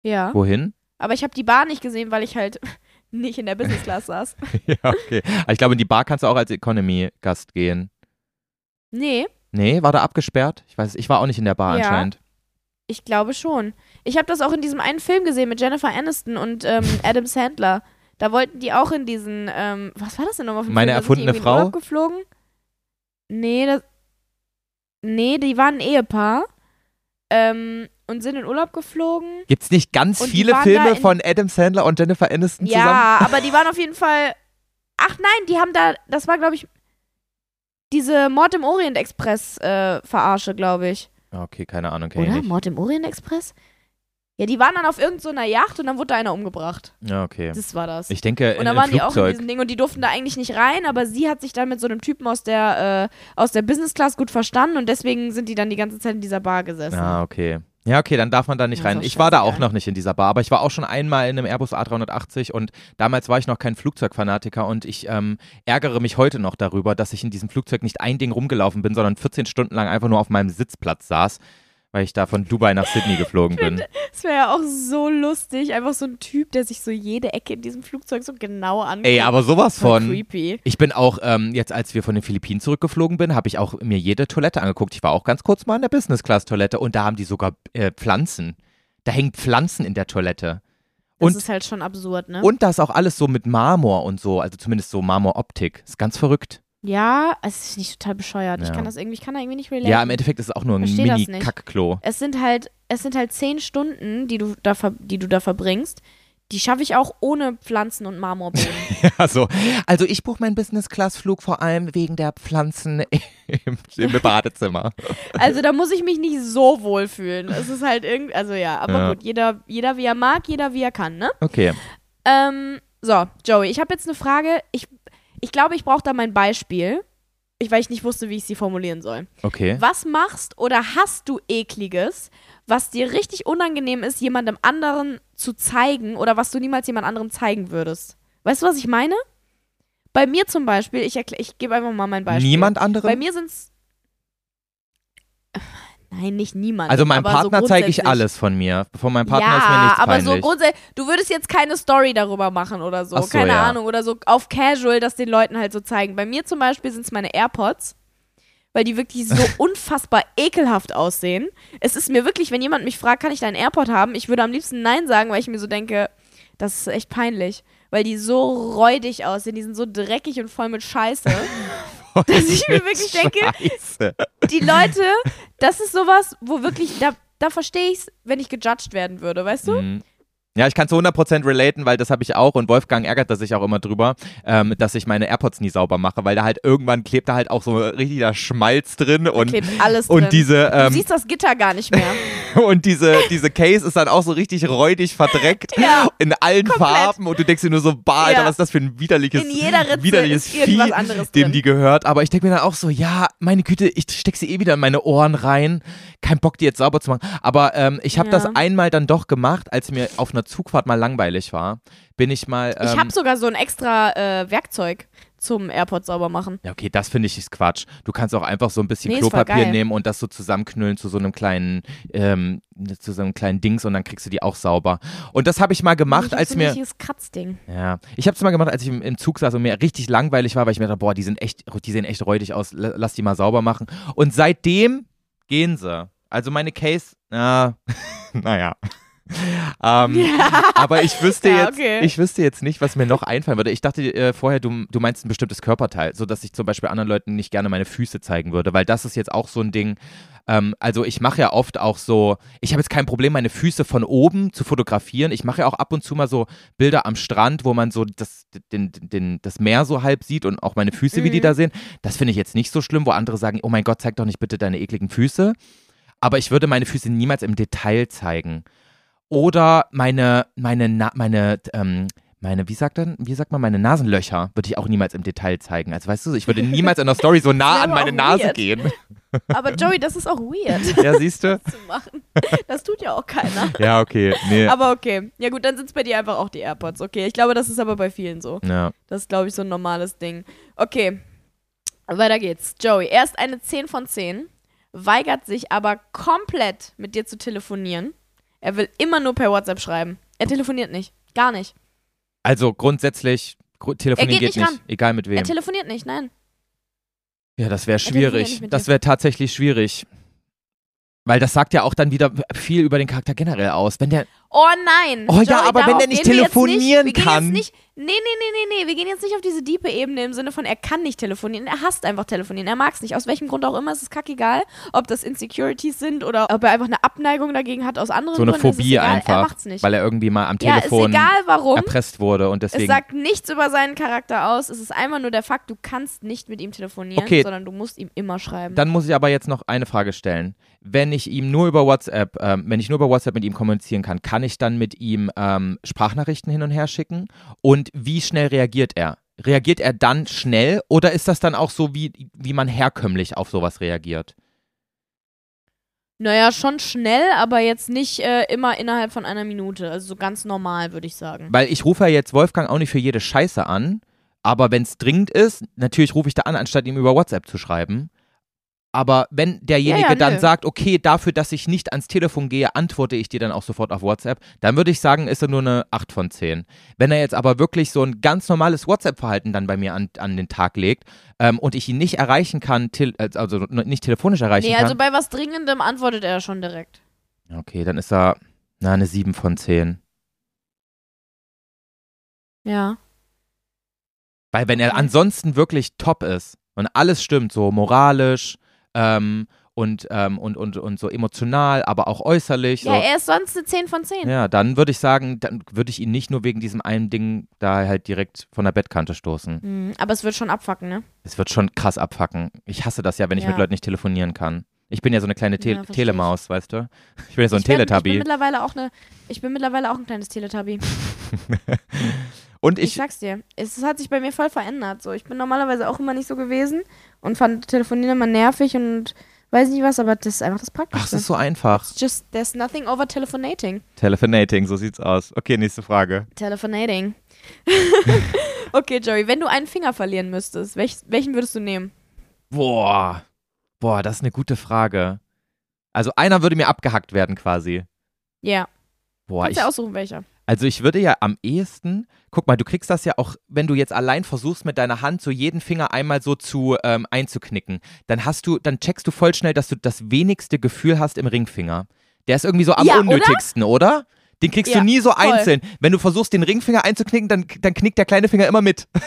Ja. Wohin? Aber ich habe die Bar nicht gesehen, weil ich halt <laughs> nicht in der Business Class saß. <laughs> ja, okay. Aber ich glaube, in die Bar kannst du auch als Economy-Gast gehen. Nee, Nee, war da abgesperrt? Ich weiß, ich war auch nicht in der Bar Ja. anscheinend. ich glaube schon. Ich habe das auch in diesem einen Film gesehen mit Jennifer Aniston und ähm, <laughs> Adam Sandler. Da wollten die auch in diesen, ähm, was war das denn nochmal für ein Meine Film? Erfundene Frau? Geflogen? Nee, das, nee, die waren ein Ehepaar ähm, und sind in Urlaub geflogen. Gibt's nicht ganz Und viele Filme von Adam Sandler und Jennifer Aniston zusammen? Ja, <laughs> aber die waren auf jeden Fall. Ach nein, die haben da, das war glaube ich diese Mord im Orient Express äh, Verarsche, glaube ich. Ah, Okay, keine Ahnung, kenn Oder? nicht. Mord im Orient Express? Ja, die waren dann auf irgendeiner Yacht und dann wurde da einer umgebracht. Ja, okay. Das war das. Ich denke, und in dann einem waren die auch in Flugzeug. diesem Ding und die durften da eigentlich nicht rein, aber sie hat sich dann mit so einem Typen aus der, äh, aus der Business Class gut verstanden und deswegen sind die dann die ganze Zeit in dieser Bar gesessen. Ah, okay. Ja, okay, dann darf man da nicht rein. Ich war da auch noch nicht in dieser Bar, aber ich war auch schon einmal in einem Airbus A380 und damals war ich noch kein Flugzeugfanatiker und ich ähm, ärgere mich heute noch darüber, dass ich in diesem Flugzeug nicht ein Ding rumgelaufen bin, sondern 14 Stunden lang einfach nur auf meinem Sitzplatz saß, weil ich da von Dubai nach Sydney geflogen bin. <laughs> Das wäre ja auch so lustig, einfach so ein Typ, der sich so jede Ecke in diesem Flugzeug so genau anguckt. Ey, aber sowas von. creepy. Ich bin auch, ähm, jetzt als wir von den Philippinen zurückgeflogen bin, habe ich auch mir jede Toilette angeguckt. Ich war auch ganz kurz mal in der Business-Class-Toilette und da haben die sogar äh, Pflanzen. Da hängen Pflanzen in der Toilette. Das Und- ist halt schon absurd, ne? Und da ist auch alles so mit Marmor und so, also zumindest so Marmoroptik. Ist ganz verrückt. Ja, es ist nicht total bescheuert. Ich Ja. kann das irgendwie, ich kann da irgendwie nicht relaten. Ja, im Endeffekt ist es auch nur ein Versteh das nicht. Mini-Kackklo. es sind halt, es sind halt zehn Stunden, die du da, die du da verbringst. Die schaffe ich auch ohne Pflanzen und Marmorboden. <laughs> Also, also ich buche meinen Business-Class-Flug vor allem wegen der Pflanzen <laughs> im, im Badezimmer. also da muss ich mich nicht so wohl fühlen. Es ist halt irgendwie, also ja, aber Ja. gut, jeder, jeder wie er mag, jeder wie er kann, ne? Okay. Ähm, so, Joey, ich habe jetzt eine Frage. Ich, ich glaube, ich brauche da mein Beispiel. Ich, weil ich nicht wusste, wie ich sie formulieren soll. Okay. Was machst oder hast du ekliges, was dir richtig unangenehm ist, jemandem anderen zu zeigen oder was du niemals jemand anderem zeigen würdest? Weißt du, was ich meine? Bei mir zum Beispiel, ich, erklär- ich gebe einfach mal mein Beispiel. Niemand Bei anderen? mir sind's. Nein, nicht niemand. Also meinem aber so Partner zeige ich alles von mir. Von meinem Partner ja, ist mir nichts aber peinlich. so grundsätzlich, du würdest jetzt keine Story darüber machen oder so, so, keine ja. Ahnung, oder so auf Casual, das den Leuten halt so zeigen. Bei mir zum Beispiel sind es meine AirPods, weil die wirklich so <laughs> unfassbar ekelhaft aussehen. Es ist mir wirklich, wenn jemand mich fragt, kann ich deinen AirPod haben, ich würde am liebsten Nein sagen, weil ich mir so denke, das ist echt peinlich, weil die so räudig aussehen, die sind so dreckig und voll mit Scheiße. <laughs> dass ich mir wirklich <laughs> denke, Scheiße. die Leute, das ist sowas, wo wirklich, da, da verstehe ich es, wenn ich gejudged werden würde, weißt du? Mhm. Ja, ich kann zu 100% relaten, weil das habe ich auch und Wolfgang ärgert das sich auch immer drüber, ähm, dass ich meine AirPods nie sauber mache, weil da halt irgendwann klebt da halt auch so richtiger Schmalz drin und, Klebt alles und drin. diese du ähm, siehst das Gitter gar nicht mehr. <laughs> <laughs> und diese diese Case ist dann auch so richtig räudig verdreckt Ja, in allen komplett. Farben und du denkst dir nur so, bah, Alter, Ja. was ist das für ein widerliches widerliches Vieh, dem die gehört, aber ich denke mir dann auch so, ja, meine Güte, ich steck sie eh wieder in meine Ohren rein. keinen Bock, die jetzt sauber zu machen. Aber ähm, ich habe Ja. das einmal dann doch gemacht, als mir auf einer Zugfahrt mal langweilig war. Bin ich mal. Ähm, ich habe sogar so ein extra äh, Werkzeug zum AirPod sauber machen. ja, okay, das finde ich ist Quatsch. Du kannst auch einfach so ein bisschen Nee, Klopapier nehmen und das so zusammenknüllen zu so einem kleinen, ähm, zu so einem kleinen Dings und dann kriegst du die auch sauber. Und das habe ich mal gemacht, ich als so ein mir. richtiges Kratzding. Ja, ich habe es mal gemacht, als ich im, im Zug saß und mir richtig langweilig war, weil ich mir dachte, boah, die sind echt, die sehen echt räudig aus, la- lass die mal sauber machen. Und seitdem gehen sie. Also meine Case, na, <laughs> naja. <laughs> ähm, aber ich wüsste Ja, jetzt, okay. ich wüsste jetzt nicht, was mir noch einfallen würde. Ich dachte äh, vorher, du, du meinst ein bestimmtes Körperteil, so dass ich zum Beispiel anderen Leuten nicht gerne meine Füße zeigen würde, weil das ist jetzt auch so ein Ding. Ähm, also ich mache ja oft auch so, ich habe jetzt kein Problem, meine Füße von oben zu fotografieren. Ich mache ja auch ab und zu mal so Bilder am Strand, wo man so das, den, den, das Meer so halb sieht und auch meine Füße, wie die Mhm. da sehen. Das finde ich jetzt nicht so schlimm, wo andere sagen, oh mein Gott, zeig doch nicht bitte deine ekligen Füße. Aber ich würde meine Füße niemals im Detail zeigen. Oder meine, meine, Na meine, ähm, meine, wie sagt, denn, wie sagt man, meine Nasenlöcher würde ich auch niemals im Detail zeigen. Also weißt du, ich würde niemals in der Story so <laughs> nah an meine Nase weird. gehen. <laughs> Aber Joey, das ist auch weird Ja, siehst du? zu machen. Das tut ja auch keiner. Ja, okay. Nee. Aber okay. Ja gut, dann sind es bei dir einfach auch die AirPods. Okay, ich glaube, das ist aber bei vielen so. Ja. Das ist, glaube ich, so ein normales Ding. Okay, weiter geht's. Joey, er ist eine 10 von 10, weigert sich aber komplett mit dir zu telefonieren. Er will immer nur per WhatsApp schreiben. Er telefoniert nicht. Gar nicht. Also grundsätzlich, gru- telefonieren Er geht geht nicht nicht, egal mit Er wem. telefoniert nicht, nein. Ja, das wäre schwierig. Das wäre tatsächlich schwierig. Weil das sagt ja auch dann wieder viel über den Charakter generell aus. Wenn der, Oh nein. Oh ja, aber wenn der nicht telefonieren nicht. Kann. Nicht, nee, nee, nee, nee, nee. Wir gehen jetzt nicht auf diese diepe Ebene im Sinne von, er kann nicht telefonieren. Er hasst einfach telefonieren. Er mag es nicht. Aus welchem Grund auch immer. Es ist kackegal. Ob das Insecurities sind oder ob er einfach eine Abneigung dagegen hat aus anderen so eine Gründen. es Phobie einfach, Er macht's nicht. weil er irgendwie mal am ja, Telefon egal warum. erpresst wurde und Es deswegen. sagt nichts über seinen Charakter aus. Es ist einfach nur der Fakt, du kannst nicht mit ihm telefonieren, Okay. sondern du musst ihm immer schreiben. Dann muss ich aber jetzt noch eine Frage stellen. Wenn ich ihm nur über WhatsApp, ähm, wenn ich nur über WhatsApp mit ihm kommunizieren kann, kann ich dann mit ihm ähm, Sprachnachrichten hin und her schicken? Und wie schnell reagiert er? Reagiert er dann schnell oder ist das dann auch so, wie, wie man herkömmlich auf sowas reagiert? naja, schon schnell, aber jetzt nicht äh, immer innerhalb von einer Minute. Also so ganz normal, würde ich sagen. Weil ich rufe ja jetzt Wolfgang auch nicht für jede Scheiße an, aber wenn es dringend ist, natürlich rufe ich da an, anstatt ihm über WhatsApp zu schreiben. Aber wenn derjenige Ja, ja, dann sagt, okay, dafür, dass ich nicht ans Telefon gehe, antworte ich dir dann auch sofort auf WhatsApp, dann würde ich sagen, ist er nur eine 8 von 10. Wenn er jetzt aber wirklich so ein ganz normales WhatsApp-Verhalten dann bei mir an, an den Tag legt ähm, und ich ihn nicht erreichen kann, tel also nicht telefonisch erreichen Nee, kann, also bei was Dringendem antwortet er schon direkt. okay, dann ist er na, eine 7 von 10. Ja. Weil wenn er ansonsten wirklich top ist und alles stimmt, so moralisch ähm, und, ähm, und, und, und so emotional, aber auch äußerlich, Ja, so, er ist sonst eine 10 von 10. ja, dann würde ich sagen, dann würde ich ihn nicht nur wegen diesem einen Ding da halt direkt von der Bettkante stoßen. Mhm, aber es wird schon abfucken, ne? Es wird schon krass abfacken. Ich hasse das ja, wenn ich Ja. mit Leuten nicht telefonieren kann. Ich bin ja so eine kleine Te Ja. Telemaus, weißt du? Ich bin ja so ein ich, bin, ich bin Teletubby. mittlerweile auch eine, ich bin mittlerweile auch ein kleines Teletubby. <laughs> <laughs> Und Ich, ich, sag's dir, es hat sich bei mir voll verändert. So, ich bin normalerweise auch immer nicht so gewesen und fand Telefonieren immer nervig und weiß nicht was, aber das ist einfach das ach, Praktischste. es ist so einfach. It's just, there's nothing over telefonating. Telefonating, so sieht's aus. Okay, nächste Frage. Telefonating. <laughs> okay, Joey, wenn du einen Finger verlieren müsstest, welch, welchen würdest du nehmen? Boah. Boah, das ist eine gute Frage. Also einer würde mir abgehackt werden quasi. Ja, Boah, kannst ich, ja aussuchen, welcher. Also ich würde ja am ehesten, guck mal, du kriegst das ja auch, wenn du jetzt allein versuchst mit deiner Hand so jeden Finger einmal so zu ähm, einzuknicken, dann hast du, dann checkst du voll schnell, dass du das wenigste Gefühl hast im Ringfinger. Der ist irgendwie so am Ja, oder? unnötigsten, oder? Den kriegst Ja, du nie so voll. einzeln. Wenn du versuchst, den Ringfinger einzuknicken, dann, dann knickt der kleine Finger immer mit. <laughs>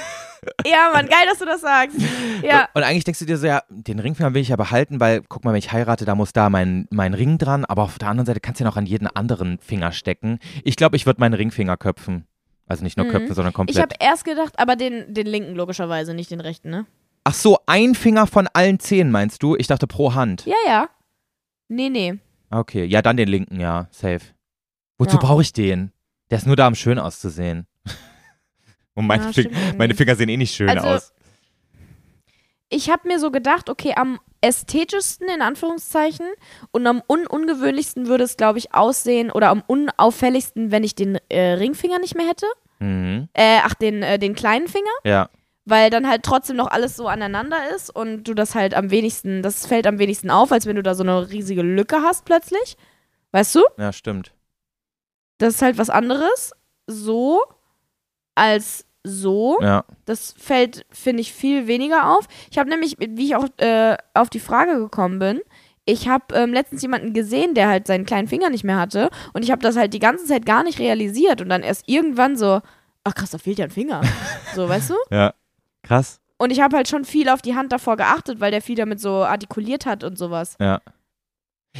Ja, Mann, geil, dass du das sagst. Ja, Und eigentlich denkst du dir so, ja, den Ringfinger will ich ja behalten, weil, guck mal, wenn ich heirate, da muss da mein, mein Ring dran, aber auf der anderen Seite kannst du ja noch an jeden anderen Finger stecken. Ich glaube, ich würde meinen Ringfinger köpfen. Also nicht nur Mhm. köpfen, sondern ich komplett. habe erst gedacht, aber den, den linken logischerweise, nicht den rechten, ne? Ach so, ein Finger von allen zehn meinst du? Ich dachte pro Hand. Ja, ja. Nee, nee. Okay, ja, dann den linken, ja, safe. Wozu Ja. brauche ich den? Der ist nur da, um schön auszusehen. <laughs> Und meine, Ja, Fing meine Finger sehen eh nicht schön Also, aus. Ich habe mir so gedacht, okay, am ästhetischsten, in Anführungszeichen. Und am un ungewöhnlichsten würde es, glaube ich, aussehen oder am unauffälligsten, wenn ich den äh, Ringfinger nicht mehr hätte. Mhm. Äh, ach, den, äh, den kleinen Finger. Ja. Weil dann halt trotzdem noch alles so aneinander ist und du das halt am wenigsten, das fällt am wenigsten auf, als wenn du da so eine riesige Lücke hast plötzlich. Weißt du? Ja, stimmt. Das ist halt was anderes. So als so. Ja. Das fällt, finde ich, viel weniger auf. Ich habe nämlich, wie ich auch äh, auf die Frage gekommen bin, ich habe ähm, letztens jemanden gesehen, der halt seinen kleinen Finger nicht mehr hatte. Und ich habe das halt die ganze Zeit gar nicht realisiert. Und dann erst irgendwann so, ach krass, da fehlt ja ein Finger. <laughs> so, weißt du? Ja. Krass. Und ich habe halt schon viel auf die Hand davor geachtet, weil der viel damit so artikuliert hat und sowas. Ja.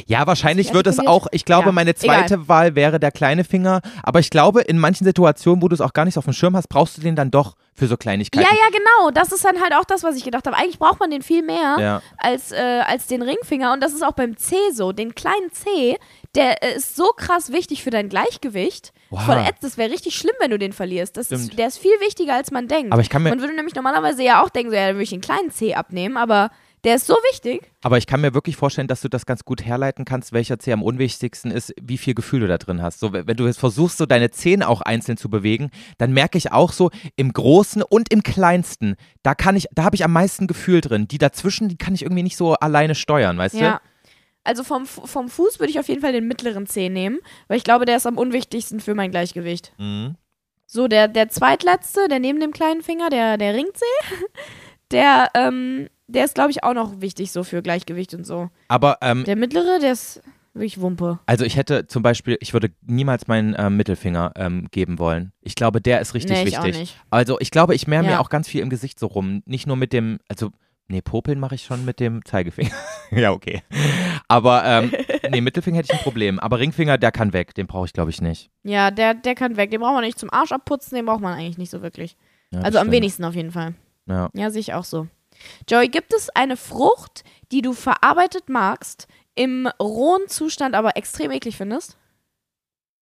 Ja, wahrscheinlich wird es auch, ich glaube, Ja, meine zweite Wahl wäre der kleine Finger. Aber ich glaube, in manchen Situationen, wo du es auch gar nicht auf dem Schirm hast, brauchst du den dann doch für so Kleinigkeiten. Ja, ja, genau. Das ist dann halt auch das, was ich gedacht habe. Eigentlich braucht man den viel mehr Ja. als, äh, als den Ringfinger. Und das ist auch beim C so. Den kleinen C, der äh, ist so krass wichtig für dein Gleichgewicht. Wow. Voll ätzend. Das wäre richtig schlimm, wenn du den verlierst. Das ist, der ist viel wichtiger, als man denkt. Aber ich kann mir, man würde nämlich normalerweise ja auch denken, so, ja, dann würde ich den kleinen C abnehmen. Aber der ist so wichtig. aber ich kann mir wirklich vorstellen, dass du das ganz gut herleiten kannst, welcher Zeh am unwichtigsten ist, wie viel Gefühl du da drin hast. So, wenn du jetzt versuchst, so deine Zähne auch einzeln zu bewegen, dann merke ich auch so im Großen und im Kleinsten, da kann ich, da habe ich am meisten Gefühl drin. Die dazwischen, die kann ich irgendwie nicht so alleine steuern, weißt Ja. Also vom, vom Fuß würde ich auf jeden Fall den mittleren C nehmen, weil ich glaube, der ist am unwichtigsten für mein Gleichgewicht. du? Mhm. So, der, der zweitletzte, der neben dem kleinen Finger, der, der Ringzeh, <laughs> der, ähm, der ist, glaube ich, auch noch wichtig so für Gleichgewicht und so. Aber ähm, Der mittlere, der ist wirklich Wumpe. Also ich hätte zum Beispiel, ich würde niemals meinen ähm, Mittelfinger ähm, geben wollen. Ich glaube, der ist richtig nee, ich auch wichtig. nicht. Also ich glaube, ich mehr mir Ja. auch ganz viel im Gesicht so rum. Nicht nur mit dem, also, nee, Popeln mache ich schon mit dem Zeigefinger. <laughs> ja, okay. Aber, ähm, nee, Mittelfinger hätte ich ein Problem. Aber Ringfinger, der kann weg. Den brauche ich, glaube ich, nicht. Ja, der, der kann weg. Den braucht man nicht zum Arsch abputzen, den braucht man eigentlich nicht so wirklich. Ja, also am stimmt. wenigsten auf jeden Fall. Ja. Ja, sehe ich auch so. Joey, gibt es eine Frucht, die du verarbeitet magst, im rohen Zustand aber extrem eklig findest?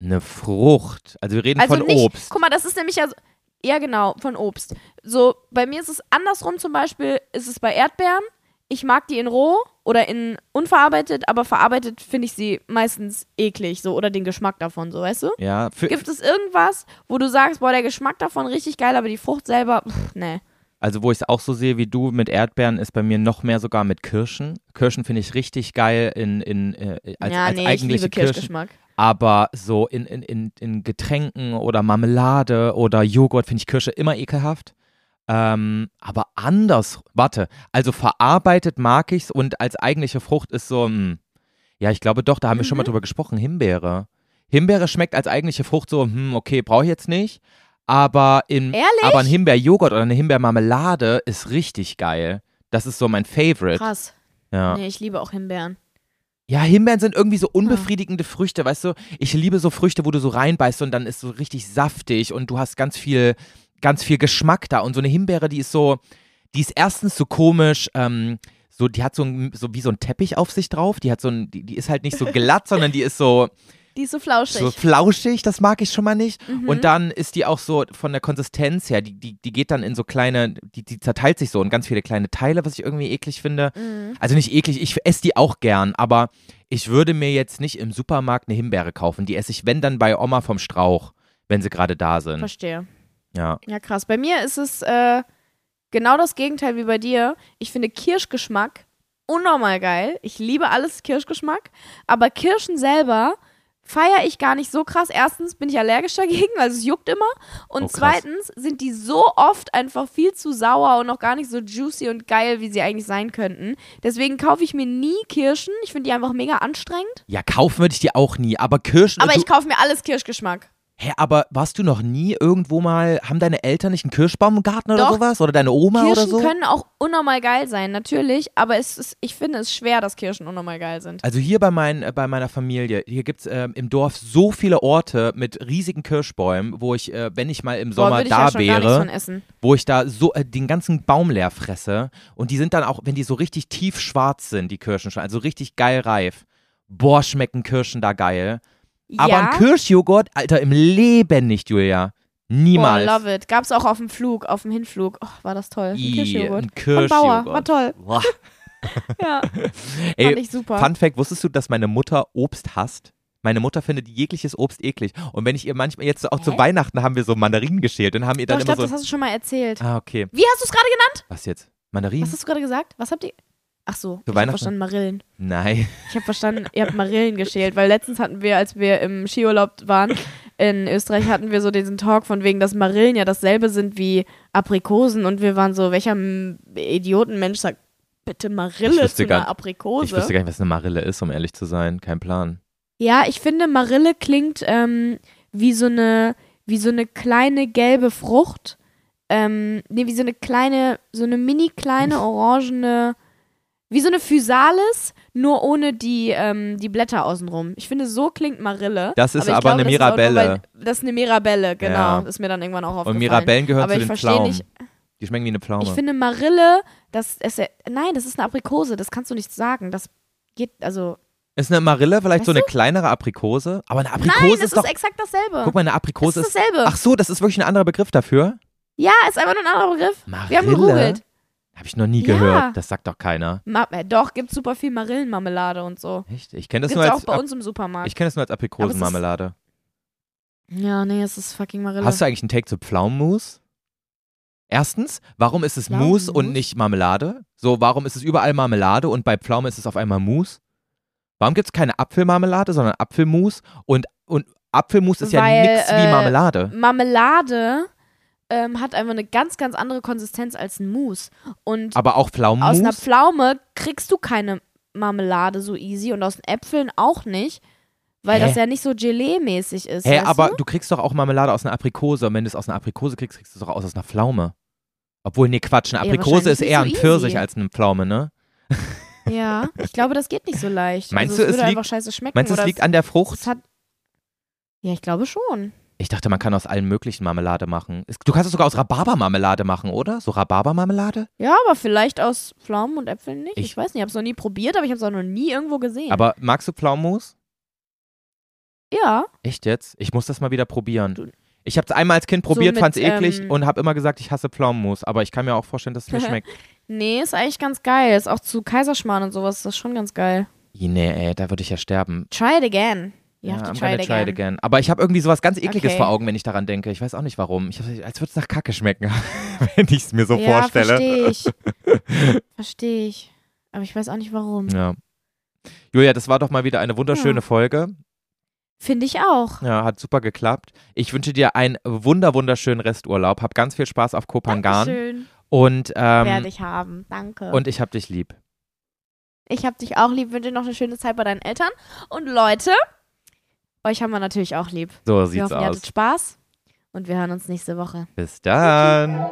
Eine Frucht. Also wir reden Also von nicht, Obst. Guck mal, das ist nämlich ja so, ja genau, von Obst. So, bei mir ist es andersrum zum Beispiel, ist es bei Erdbeeren. Ich mag die in roh oder in unverarbeitet, aber verarbeitet finde ich sie meistens eklig, so, oder den Geschmack davon, so, weißt du? Ja, für, Gibt es irgendwas, wo du sagst, boah, der Geschmack davon richtig geil, aber die Frucht selber, pff, nee. Also wo ich es auch so sehe wie du mit Erdbeeren, ist bei mir noch mehr sogar mit Kirschen. Kirschen finde ich richtig geil in, in, äh, als, ja, als nee, ich eigentliche liebe Kirschen. Aber so in, in, in, in Getränken oder Marmelade oder Joghurt finde ich Kirsche immer ekelhaft. Ähm, aber anders, warte, also verarbeitet mag ich's und als eigentliche Frucht ist so, hm, ja, ich glaube doch, da haben wir schon mal Mhm. drüber gesprochen, Himbeere. Himbeere schmeckt als eigentliche Frucht so, hm, okay, brauche ich jetzt nicht. Aber, in, Ehrlich? aber ein Himbeerjoghurt oder eine Himbeermarmelade ist richtig geil. Das ist so mein Favorite. Krass. Ja. Nee, ich liebe auch Himbeeren. Ja, Himbeeren sind irgendwie so unbefriedigende Früchte, weißt du? Ich liebe so Früchte, wo du so reinbeißt und dann ist so richtig saftig und du hast ganz viel, ganz viel Geschmack da. Und so eine Himbeere, die ist so, die ist erstens so komisch, ähm, so, die hat so, ein, so wie so ein Teppich auf sich drauf. Die hat so ein, die, die ist halt nicht so glatt, sondern die ist so, Die ist so flauschig. so flauschig, das mag ich schon mal nicht. Mhm. Und dann ist die auch so von der Konsistenz her, die, die, die geht dann in so kleine, die, die zerteilt sich so in ganz viele kleine Teile, was ich irgendwie eklig finde. Mhm. Also nicht eklig, ich esse die auch gern, aber ich würde mir jetzt nicht im Supermarkt eine Himbeere kaufen. Die esse ich, wenn dann bei Oma vom Strauch, wenn sie gerade da sind. Verstehe. Ja. Ja, krass. Bei mir ist es äh, genau das Gegenteil wie bei dir. Ich finde Kirschgeschmack unnormal geil. Ich liebe alles Kirschgeschmack. Aber Kirschen selber feiere ich gar nicht so krass. Erstens bin ich allergisch dagegen, <laughs> also es juckt immer. Und Oh, zweitens sind die so oft einfach viel zu sauer und noch gar nicht so juicy und geil, wie sie eigentlich sein könnten. Deswegen kaufe ich mir nie Kirschen. Ich finde die einfach mega anstrengend. Ja, kaufen würde ich die auch nie, aber Kirschen. Aber du, ich kaufe mir alles Kirschgeschmack. Hä, aber warst du noch nie irgendwo mal, haben deine Eltern nicht einen Kirschbaum im Garten oder Doch. sowas? Oder deine Oma oder Kirschen so? können auch unnormal geil sein, natürlich. Aber es ist, ich finde es schwer, dass Kirschen unnormal geil sind. Also hier bei, mein, äh, bei meiner Familie, hier gibt es ähm, im Dorf so viele Orte mit riesigen Kirschbäumen, wo ich, äh, wenn ich mal im Boah, Sommer ich da ja wäre, wo ich da so äh, den ganzen Baum leer fresse und die sind dann auch, wenn die so richtig tief schwarz sind, die Kirschen schon, also richtig geil reif. Boah, schmecken Kirschen da geil. Aber ein Kirschjoghurt, Alter, im Leben nicht, Julia. Niemals. love it. Gab's auch auf dem Flug, auf dem Hinflug. Oh, war das toll. Ein I, Kirschjoghurt. ein Von Bauer, Kirschjoghurt. war toll. <laughs> Ja, <laughs> Ey, fand ich super. Fun Fact, wusstest du, dass meine Mutter Obst hasst? Meine Mutter findet jegliches Obst eklig. Und wenn ich ihr manchmal, jetzt auch zu Hä? Weihnachten haben wir so Mandarinen geschält und haben ihr Doch, dann ich immer glaube, so. das hast du schon mal erzählt. ah, okay. Wie hast du es gerade genannt? Was jetzt? Mandarinen? Was hast du gerade gesagt? Was habt ihr? Ach so, ich habe verstanden Marillen. Nein. Ich habe verstanden, ihr habt Marillen geschält, weil letztens hatten wir, als wir im Skiurlaub waren in Österreich, hatten wir so diesen Talk von wegen, dass Marillen ja dasselbe sind wie Aprikosen und wir waren so, welcher Idiotenmensch sagt bitte Marille zu gar- einer Aprikose? Ich wüsste gar nicht, was eine Marille ist, um ehrlich zu sein. Kein Plan. Ja, ich finde, Marille klingt ähm, wie so eine, wie so eine kleine gelbe Frucht. Ähm, nee, wie so eine kleine, so eine mini kleine orangene, wie so eine Physalis, nur ohne die, ähm, die Blätter außenrum. Ich finde, so klingt Marille. Das ist ich aber eine das ist nur, Mirabelle. das ist eine Mirabelle, genau. Ja. Ist mir dann irgendwann auch aufgefallen. Und Mirabellen gehören aber zu ich den verstehe Pflaumen. nicht. Die schmecken wie eine Pflaume. Ich finde Marille, das ist ja, nein, das ist eine Aprikose. Das kannst du nicht sagen. Das geht, also. ist eine Marille vielleicht so Weißt eine kleinere Aprikose? Aber eine Aprikose Nein, ist doch. exakt dasselbe. Guck mal, eine Aprikose ist ist. dasselbe. Ach so, das ist wirklich ein anderer Begriff dafür? Ja, ist einfach nur ein anderer Begriff. Marille? Wir haben gegoogelt. Habe ich noch nie Ja. gehört. Das sagt doch keiner. Ma äh, doch, gibt super viel Marillenmarmelade und so. Echt? Ich kenne das Gibt's nur auch als. bei uns im Supermarkt. Ich kenne das nur als Aprikosenmarmelade. ja, nee, es ist fucking Marille. Hast du eigentlich einen Take zu Pflaumenmus? Erstens, warum ist es Mousse und nicht Marmelade? So, warum ist es überall Marmelade und bei Pflaumen ist es auf einmal Mousse? Warum gibt es keine Apfelmarmelade, sondern Apfelmus? Und, und Apfelmus ist ja Weil, nix wie äh, Marmelade. Marmelade ähm, hat einfach eine ganz, ganz andere Konsistenz als ein Mousse. Und Aber auch aus einer Pflaumenmus? Pflaume kriegst du keine Marmelade so easy und aus den Äpfeln auch nicht, weil Hä? das ja nicht so Gelee-mäßig ist. Hä, aber du? du kriegst doch auch Marmelade aus einer Aprikose. Und wenn du es aus einer Aprikose kriegst, kriegst du es doch aus, aus einer Pflaume. Obwohl, nee, Quatsch, eine Ja, Aprikose ist wahrscheinlich eher ein so Pfirsich easy. als eine Pflaume, ne? Ja, ich glaube, das geht nicht so leicht. Meinst also, du, es es würde liegt- einfach scheiße schmecken? Meinst du, es liegt an der Frucht? Ja, ich glaube schon. Ich dachte, man kann aus allen möglichen Marmelade machen. Es- Du kannst es sogar aus Rhabarbermarmelade machen, oder? So Rhabarbermarmelade? Ja, aber vielleicht aus Pflaumen und Äpfeln nicht. Ich, Ich- weiß nicht, ich habe es noch nie probiert, aber ich habe es auch noch nie irgendwo gesehen. Aber magst du Pflaumenmus? ja, Echt jetzt? Ich muss das mal wieder probieren. Du- Ich habe es einmal als Kind probiert, mit, fand's eklig ähm, und habe immer gesagt, ich hasse Pflaumenmus. Aber ich kann mir auch vorstellen, dass es mir <laughs> schmeckt. nee, ist eigentlich ganz geil. Ist auch zu Kaiserschmarrn und sowas, ist das schon ganz geil. Nee, ey, da würde ich ja sterben. Try it again. You ja, to try it try again. it again. Aber ich habe irgendwie sowas ganz ekliges Okay. vor Augen, wenn ich daran denke. Ich weiß auch nicht warum. Ich als würde es nach Kacke schmecken, <laughs> wenn ich es mir so ja, vorstelle. verstehe ich. <laughs> verstehe ich. Aber ich weiß auch nicht warum. Ja. Julia, das war doch mal wieder eine wunderschöne Ja. Folge. Finde ich auch. Ja, hat super geklappt. Ich wünsche dir einen wunder wunderschönen Resturlaub. Hab ganz viel Spaß auf Kopangan. Dankeschön. Und, Werde ähm, ich haben. Danke. und ich hab dich lieb. ich hab dich auch lieb. Wünsche dir noch eine schöne Zeit bei deinen Eltern. Und Leute, euch haben wir natürlich auch lieb. So Wir sieht's hoffen, ihr aus. hattet Spaß. Und wir hören uns nächste Woche. Bis dann.